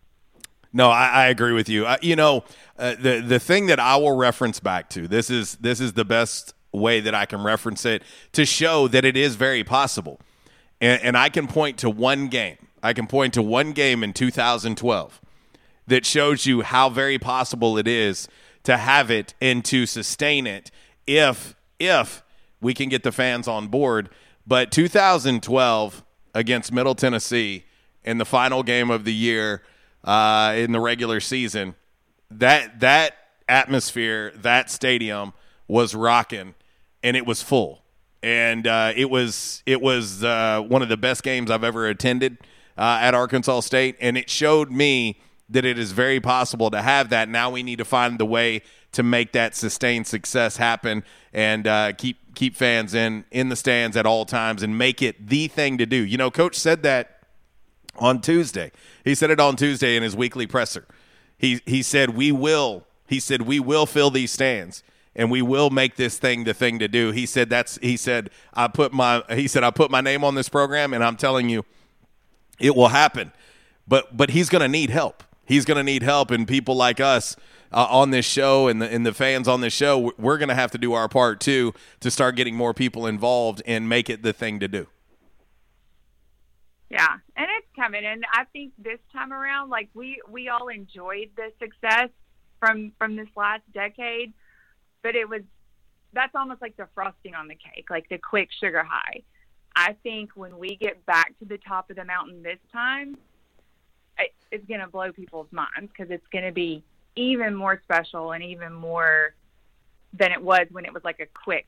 No, I, I agree with you. I, you know, uh, the the thing that I will reference back to this is this is the best way that I can reference it to show that it is very possible, and, and I can point to one game. I can point to one game in 2012 that shows you how very possible it is to have it and to sustain it if if we can get the fans on board. But 2012 against Middle Tennessee in the final game of the year uh, in the regular season, that that atmosphere, that stadium was rocking, and it was full, and uh, it was it was uh, one of the best games I've ever attended uh, at Arkansas State, and it showed me that it is very possible to have that. Now we need to find the way to make that sustained success happen and uh, keep keep fans in in the stands at all times and make it the thing to do. You know, coach said that on Tuesday. He said it on Tuesday in his weekly presser. He he said we will. He said we will fill these stands and we will make this thing the thing to do. He said that's he said I put my he said I put my name on this program and I'm telling you it will happen. But but he's going to need help. He's going to need help and people like us uh, on this show and the and the fans on this show we're going to have to do our part too to start getting more people involved and make it the thing to do.
Yeah, and it's coming. And I think this time around, like we we all enjoyed the success from from this last decade, but it was that's almost like the frosting on the cake, like the quick sugar high. I think when we get back to the top of the mountain this time, it, it's going to blow people's minds because it's going to be even more special and even more than it was when it was like a quick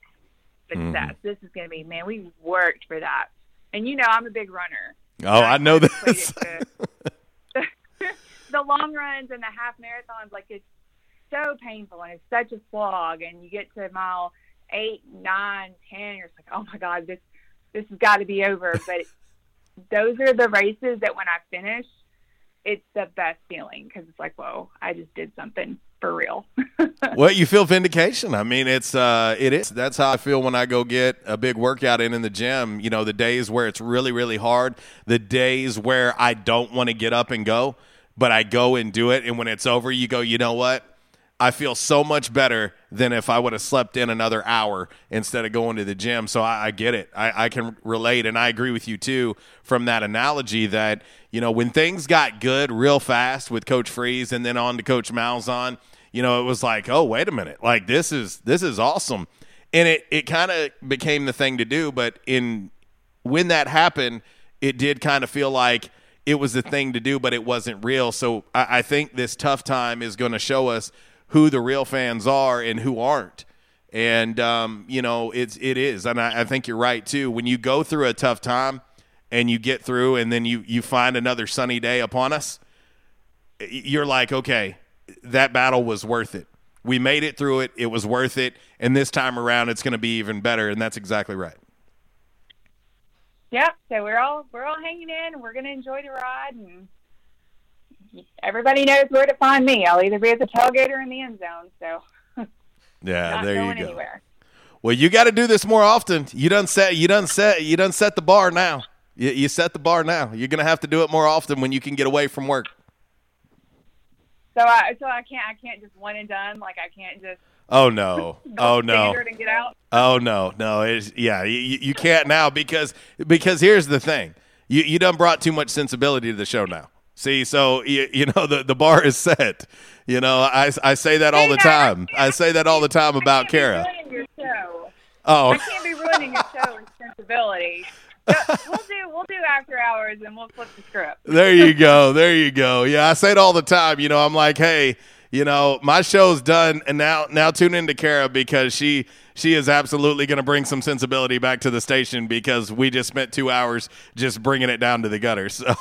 success. Mm-hmm. This is going to be, man, we worked for that. And you know, I'm a big runner.
Oh, I know this.
the long runs and the half marathons, like it's so painful and it's such a slog. And you get to mile eight, nine, ten, you're just like, oh my god, this this has got to be over. But those are the races that when I finish, it's the best feeling because it's like, whoa, I just did something for real.
well, you feel vindication. I mean, it's uh, it is. That's how I feel when I go get a big workout in in the gym. You know, the days where it's really really hard, the days where I don't want to get up and go, but I go and do it, and when it's over, you go, you know what? I feel so much better than if I would have slept in another hour instead of going to the gym. So I, I get it. I, I, can relate, and I agree with you too from that analogy that you know when things got good real fast with Coach Freeze and then on to Coach Malzahn, you know it was like, oh wait a minute, like this is this is awesome, and it it kind of became the thing to do. But in when that happened, it did kind of feel like it was the thing to do, but it wasn't real. So I, I think this tough time is going to show us who the real fans are and who aren't. And um, you know, it's it is, and I, I, think you're right too. When you go through a tough time and you get through, and then you you find another sunny day upon us, you're like, okay, that battle was worth it. We made it through it. It was worth it. And this time around, it's going to be even better. And that's exactly right.
Yeah. So we're all we're all hanging in. We're going to enjoy the ride and everybody knows where to find me. I'll either be at the tailgate or in the end zone. So
yeah, there you go.
Anywhere.
Well, you got to do this more often. You done set you done set you done set the bar now. You, you set the bar now. You're gonna have to do it more often when you can get away from work.
So I so I can't I can't just one and done. Like I can't just
Oh no! Oh no!
and get out.
Oh no! No! It's, yeah, you, you can't now because because here's the thing: you you done brought too much sensibility to the show now. See, so you, you know the the bar is set. You know, I I say that all the time. I say that all the time about Kara.
Ruining your show.
Oh.
I can't be ruining your show with sensibility. We'll do we'll do after hours and we'll flip the script.
There you go. There you go. Yeah, I say it all the time. You know, I'm like, hey, you know, my show's done, and now now tune into Kara because she she is absolutely going to bring some sensibility back to the station because we just spent two hours just bringing it down to the gutter. So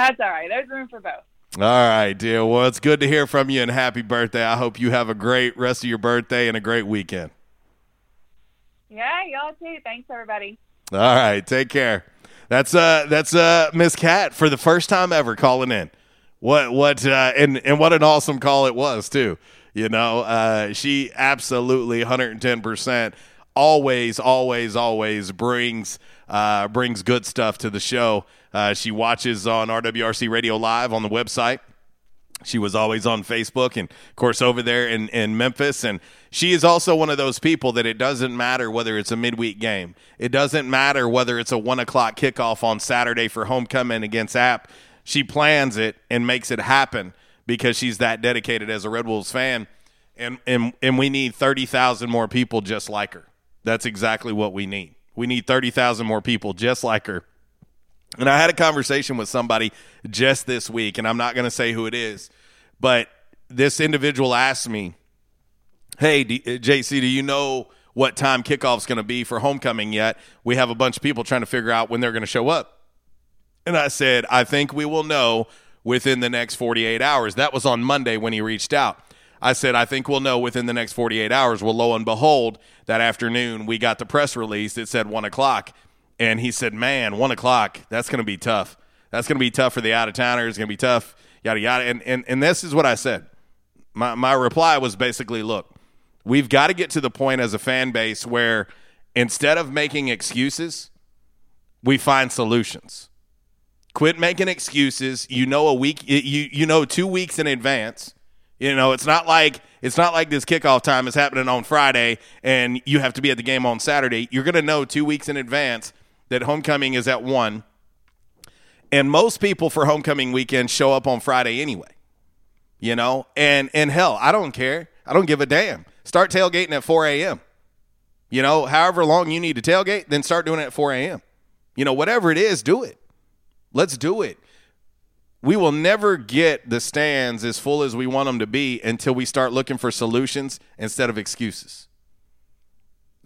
That's all right. There's room for both.
All right, dear. Well, it's good to hear from you and happy birthday. I hope you have a great rest of your birthday and a great weekend.
Yeah, y'all too. Thanks everybody.
All right, take care. That's uh that's uh Miss Cat for the first time ever calling in. What what uh and and what an awesome call it was too. You know, uh she absolutely 110% always always always brings uh brings good stuff to the show. Uh she watches on RWRC Radio Live on the website. She was always on Facebook and, of course, over there in, in Memphis. And she is also one of those people that it doesn't matter whether it's a midweek game. It doesn't matter whether it's a one o'clock kickoff on Saturday for homecoming against App. She plans it and makes it happen because she's that dedicated as a Red Wolves fan. And, and, and we need 30,000 more people just like her. That's exactly what we need. We need 30,000 more people just like her. And I had a conversation with somebody just this week, and I'm not going to say who it is, but this individual asked me, Hey, D- uh, JC, do you know what time kickoff's going to be for homecoming yet? We have a bunch of people trying to figure out when they're going to show up. And I said, I think we will know within the next 48 hours. That was on Monday when he reached out. I said, I think we'll know within the next 48 hours. Well, lo and behold, that afternoon we got the press release. It said one o'clock. And he said, man, one o'clock, that's going to be tough. That's going to be tough for the out of towners. It's going to be tough, yada, yada. And, and, and this is what I said. My, my reply was basically, look, we've got to get to the point as a fan base where instead of making excuses, we find solutions. Quit making excuses. You know a week you you know 2 weeks in advance. You know, it's not like it's not like this kickoff time is happening on Friday and you have to be at the game on Saturday. You're going to know 2 weeks in advance that homecoming is at 1. And most people for homecoming weekend show up on Friday anyway. You know, and and hell, I don't care. I don't give a damn. Start tailgating at 4 a.m. You know, however long you need to tailgate, then start doing it at 4 a.m. You know, whatever it is, do it. Let's do it. We will never get the stands as full as we want them to be until we start looking for solutions instead of excuses.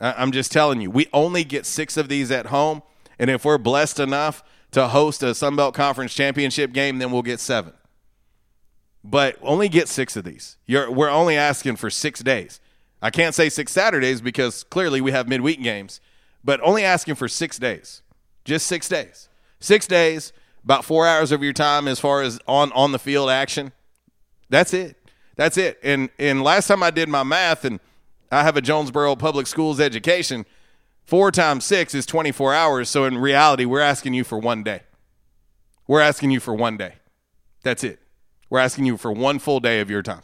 I'm just telling you, we only get six of these at home. And if we're blessed enough to host a Sun Belt Conference championship game, then we'll get seven. But only get six of these. You're, we're only asking for six days. I can't say six Saturdays because clearly we have midweek games, but only asking for six days. Just six days. Six days, about four hours of your time as far as on, on the field action. That's it. That's it. And and last time I did my math, and I have a Jonesboro Public Schools education, four times six is 24 hours. So in reality, we're asking you for one day. We're asking you for one day. That's it. We're asking you for one full day of your time.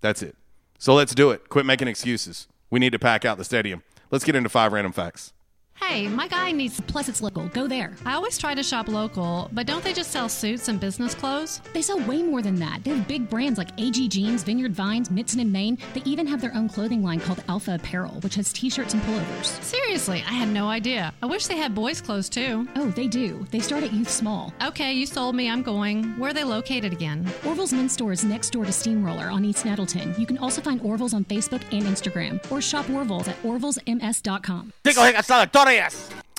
That's it. So let's do it. Quit making excuses. We need to pack out the stadium. Let's get into five random facts.
Hey, my guy needs plus it's local. Go there. I always try to shop local, but don't they just sell suits and business clothes?
They sell way more than that. They have big brands like AG Jeans, Vineyard Vines, Mizzen and Main. They even have their own clothing line called Alpha Apparel, which has t-shirts and pullovers.
Seriously, I had no idea. I wish they had boys' clothes too.
Oh, they do. They start at youth small.
Okay, you sold me. I'm going. Where are they located again?
Orville's men's store is next door to Steamroller on East Nettleton. You can also find Orville's on Facebook and Instagram, or shop Orville's at orvillesms.com.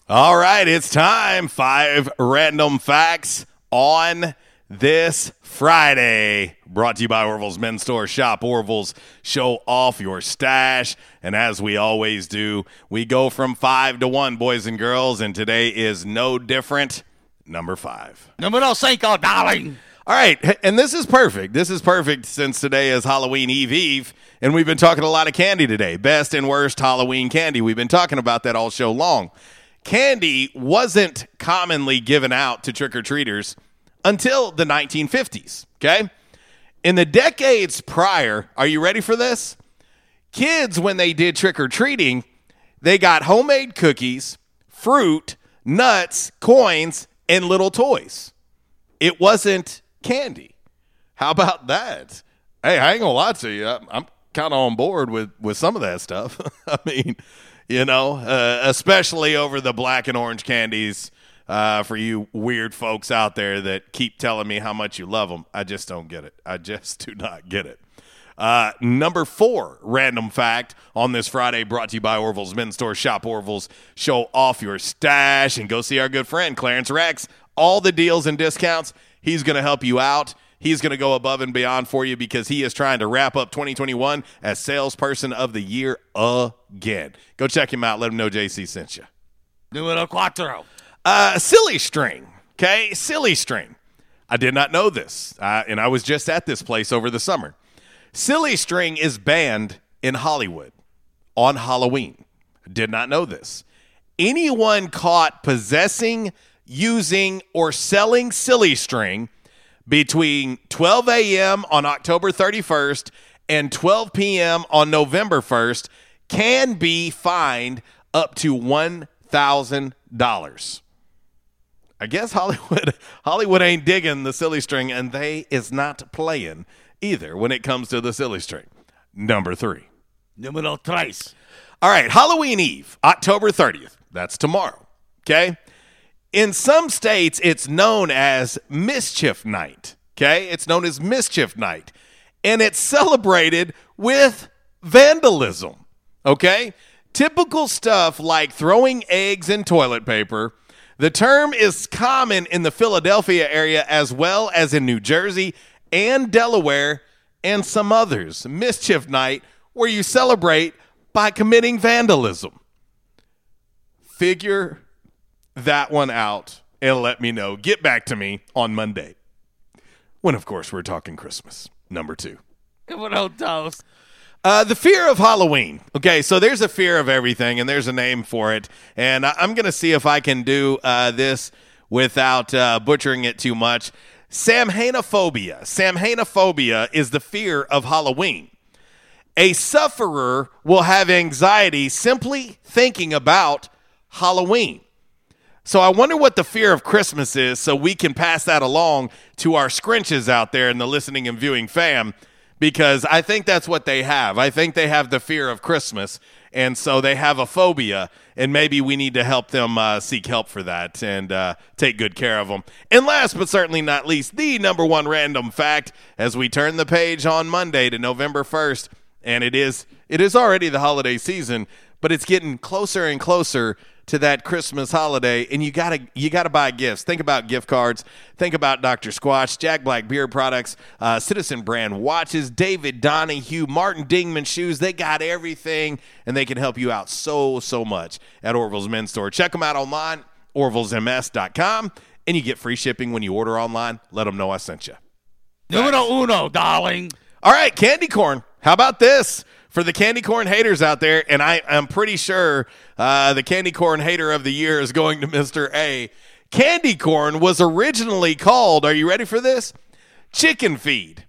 All right, it's time. Five random facts on this Friday. Brought to you by Orville's Men's Store. Shop Orville's. Show off your stash. And as we always do, we go from five to one, boys and girls. And today is no different. Number five.
Numero cinco, darling.
All right, and this is perfect. This is perfect since today is Halloween Eve Eve, and we've been talking a lot of candy today. Best and worst Halloween candy. We've been talking about that all show long. Candy wasn't commonly given out to trick or treaters until the 1950s. Okay. In the decades prior, are you ready for this? Kids, when they did trick or treating, they got homemade cookies, fruit, nuts, coins, and little toys. It wasn't candy. How about that? Hey, I ain't gonna lie to you. I'm, I'm kind of on board with with some of that stuff. I mean, you know, uh, especially over the black and orange candies. Uh, for you weird folks out there that keep telling me how much you love them, I just don't get it. I just do not get it. Uh, number four random fact on this Friday, brought to you by Orville's Men's Store. Shop Orville's, show off your stash, and go see our good friend Clarence Rex. All the deals and discounts, he's going to help you out. He's going to go above and beyond for you because he is trying to wrap up 2021 as salesperson of the year again. Go check him out. Let him know JC sent you.
Numero cuatro.
Uh, silly string. Okay, silly string. I did not know this, uh, and I was just at this place over the summer. Silly string is banned in Hollywood on Halloween. Did not know this. Anyone caught possessing, using, or selling silly string between 12 a.m. on October 31st and 12 p.m. on November 1st can be fined up to $1,000. I guess Hollywood Hollywood ain't digging the silly string, and they is not playing either when it comes to the silly string. Number three.
Numero tres.
All right, Halloween Eve, October 30th. That's tomorrow. Okay? In some states, it's known as Mischief Night. Okay? It's known as Mischief Night. And it's celebrated with vandalism. Okay? Typical stuff like throwing eggs in toilet paper. The term is common in the Philadelphia area as well as in New Jersey and Delaware and some others. Mischief Night, where you celebrate by committing vandalism. Figure that one out and let me know. Get back to me on Monday. When, of course, we're talking Christmas. Number two.
Numero dos.
Uh, the fear of Halloween. Okay, so there's a fear of everything, and there's a name for it. And I- I'm going to see if I can do uh, this without uh, butchering it too much. Samhainophobia. Samhainophobia is the fear of Halloween. A sufferer will have anxiety simply thinking about Halloween. So I wonder what the fear of Christmas is so we can pass that along to our scrunches out there in the listening and viewing fam because I think that's what they have. I think they have the fear of Christmas and so they have a phobia and maybe we need to help them uh, seek help for that and uh, take good care of them. And last but certainly not least, the number one random fact as we turn the page on Monday to November 1st and it is it is already the holiday season, but it's getting closer and closer to that Christmas holiday, and you gotta you gotta buy gifts. Think about gift cards. Think about Dr. Squatch, Jack Black beard products, uh, Citizen brand watches, David Donahue, Martin Dingman shoes. They got everything, and they can help you out so so much at Orville's Men's Store. Check them out online, orvillesms.com, and you get free shipping when you order online. Let them know I sent you.
Numero uno, darling.
All right, candy corn. How about this? For the candy corn haters out there, and I am pretty sure uh, the candy corn hater of the year is going to Mr. A. Candy corn was originally called, are you ready for this? Chicken feed.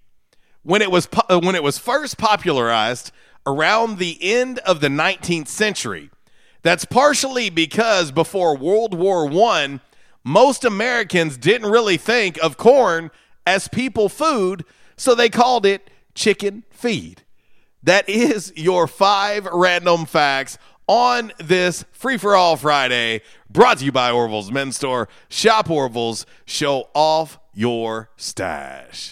When it was po- uh, when it was first popularized around the end of the 19th century. That's partially because before World War One, most Americans didn't really think of corn as people food, so they called it chicken feed. That is your five random facts on this free for all Friday, brought to you by Orville's Men's Store. Shop Orville's, show off your stash.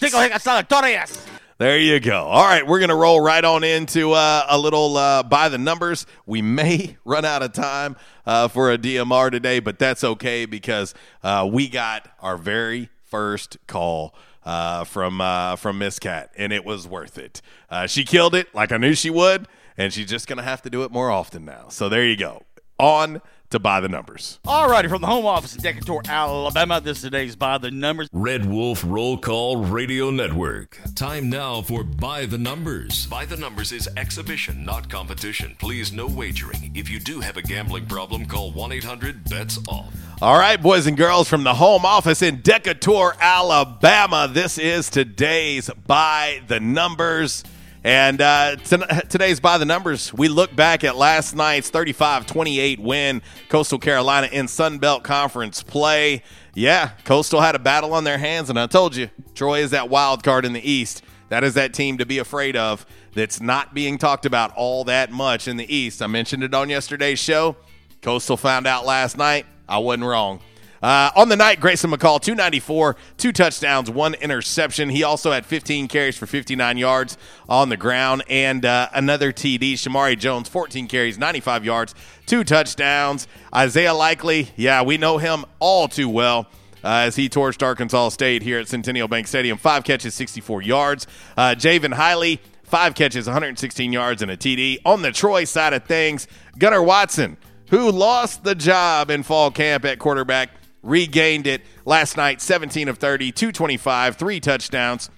There you go. All right, we're going to roll right on into uh, a little uh, by the numbers. We may run out of time uh, for a DMR today, but that's okay because uh, we got our very first call uh, from uh, from Miss Cat, and it was worth it. Uh, she killed it like I knew she would, and she's just going to have to do it more often now. So there you go. On to by the numbers.
Alrighty, from the home office in Decatur, Alabama, this is today's By the Numbers.
Red Wolf Roll Call Radio Network. Time now for By the Numbers. By the Numbers is exhibition, not competition. Please, no wagering. If you do have a gambling problem, call 1 800 BETS OFF.
All right, boys and girls from the home office in Decatur, Alabama. This is today's By the Numbers. And uh, t- today's By the Numbers, we look back at last night's 35 28 win, Coastal Carolina in Sun Belt Conference play. Yeah, Coastal had a battle on their hands, and I told you, Troy is that wild card in the East. That is that team to be afraid of that's not being talked about all that much in the East. I mentioned it on yesterday's show. Coastal found out last night. I wasn't wrong. Uh, on the night, Grayson McCall, 294, two touchdowns, one interception. He also had 15 carries for 59 yards on the ground and uh, another TD. Shermari Jones, 14 carries, 95 yards, two touchdowns. Isaiah Likely, yeah, we know him all too well. Uh, as he torched Arkansas State here at Centennial Bank Stadium. Five catches, 64 yards. Uh, Jaivon Heiligh, five catches, 116 yards, and a TD. On the Troy side of things, Gunnar Watson, who lost the job in fall camp at quarterback, regained it last night 17 of 30, 225, three touchdowns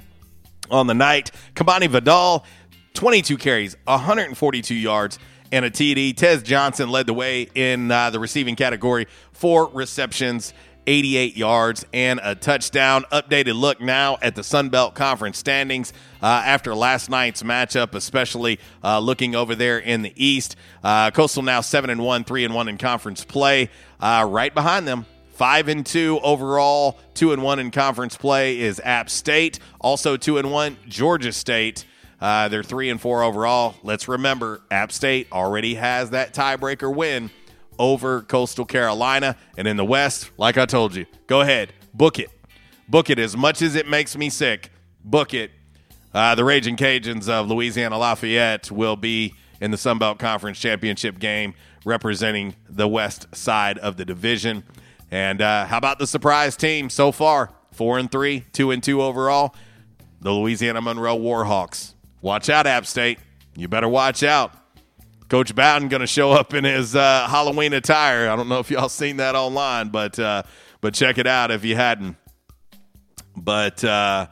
on the night. Kimani Vidal, 22 carries, 142 yards, and a TD. Tez Johnson led the way in uh, the receiving category, four receptions. 88 yards and a touchdown. Updated look now at the Sun Belt Conference standings uh, after last night's matchup, especially uh, looking over there in the East. Uh, Coastal now seven and one, three and one in conference play. Uh, right behind them, five and two overall, two and one in conference play is App State. Also two and one, Georgia State. Uh, they're three and four overall. Let's remember, App State already has that tiebreaker win over Coastal Carolina. And in the West, like I told you, go ahead, book it. Book it as much as it makes me sick. Book it. Uh, the Raging Cajuns of Louisiana Lafayette will be in the Sun Belt Conference Championship game representing the west side of the division. And uh, how about the surprise team so far? Four and three, two and two overall. The Louisiana Monroe Warhawks. Watch out, App State. You better watch out. Coach Bowden going to show up in his uh, Halloween attire. I don't know if y'all seen that online, but uh, but check it out if you hadn't. But uh,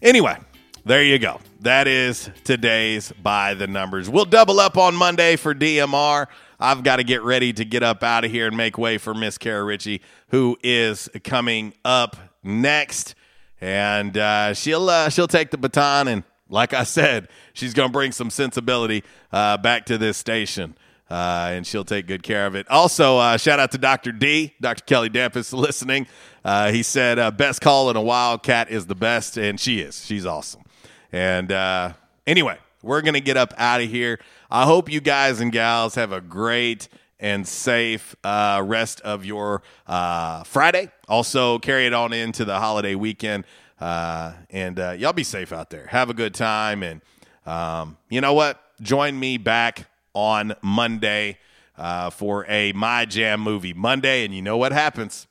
anyway, there you go. That is today's by the numbers. We'll double up on Monday for DMR. I've got to get ready to get up out of here and make way for Miss Kara Ritchie, who is coming up next, and uh, she'll uh, she'll take the baton and like I said, she's going to bring some sensibility uh, back to this station. Uh, and she'll take good care of it. Also, uh, shout out to Dr. D, Dr. Kelly Dampus, listening. Uh, he said, uh, best call in a Wildcat is the best, and she is. She's awesome. And uh, anyway, we're going to get up out of here. I hope you guys and gals have a great and safe uh, rest of your Friday. Also, carry it on into the holiday weekend. Uh, and uh, y'all be safe out there. Have a good time. And um, you know what? Join me back on Monday uh, for a My Jam movie Monday. And you know what happens?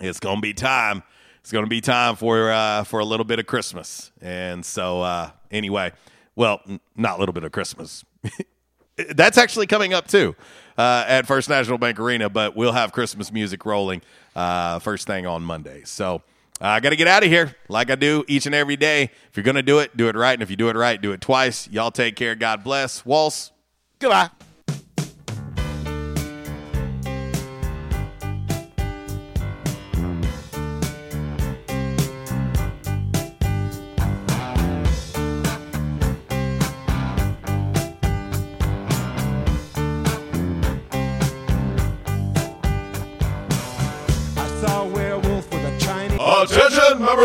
It's going to be time. It's going to be time for uh, for a little bit of Christmas. And so, uh, anyway, well, n- not a little bit of Christmas. That's actually coming up too uh, at First National Bank Arena, but we'll have Christmas music rolling first thing on Monday. So, I got to get out of here like I do each and every day. If you're going to do it, do it right. And if you do it right, do it twice. Y'all take care. God bless. Waltz, goodbye.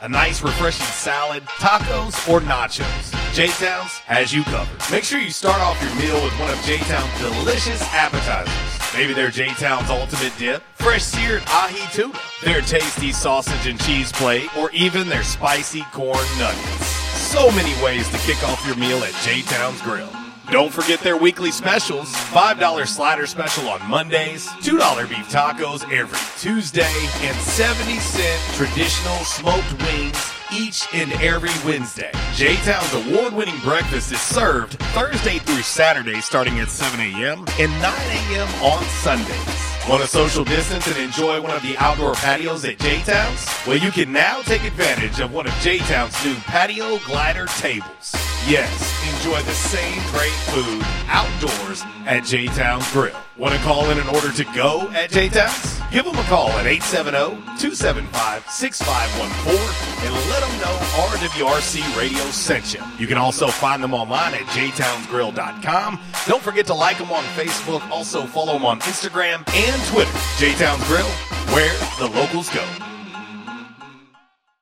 a nice refreshing salad, tacos, or nachos, J-Town's has you covered. Make sure you start off your meal with one of J-Town's delicious appetizers. Maybe their J-Town's ultimate dip, fresh seared ahi tuna, their tasty sausage and cheese plate, or even their spicy corn nuggets. So many ways to kick off your meal at J-Town's Grill. Don't forget their weekly specials. $5 slider special on Mondays, $2 beef tacos every Tuesday, and 70 cent traditional smoked wings each and every Wednesday. J Town's award winning breakfast is served Thursday through Saturday starting at 7 a.m. and 9 a.m. on Sundays. Want to social distance and enjoy one of the outdoor patios at J Town's? Well, you can now take advantage of one of J Town's new patio glider tables. Yes, enjoy the same great food outdoors at J Town's Grill. Want to call in an order to go at J Town's? Give them a call at 870-275-6514 and let them know RWRC Radio sent you. You can also find them online at jtownsgrill.com. Don't forget to like them on Facebook. Also follow them on Instagram and Twitter. J Town's Grill, where the locals go.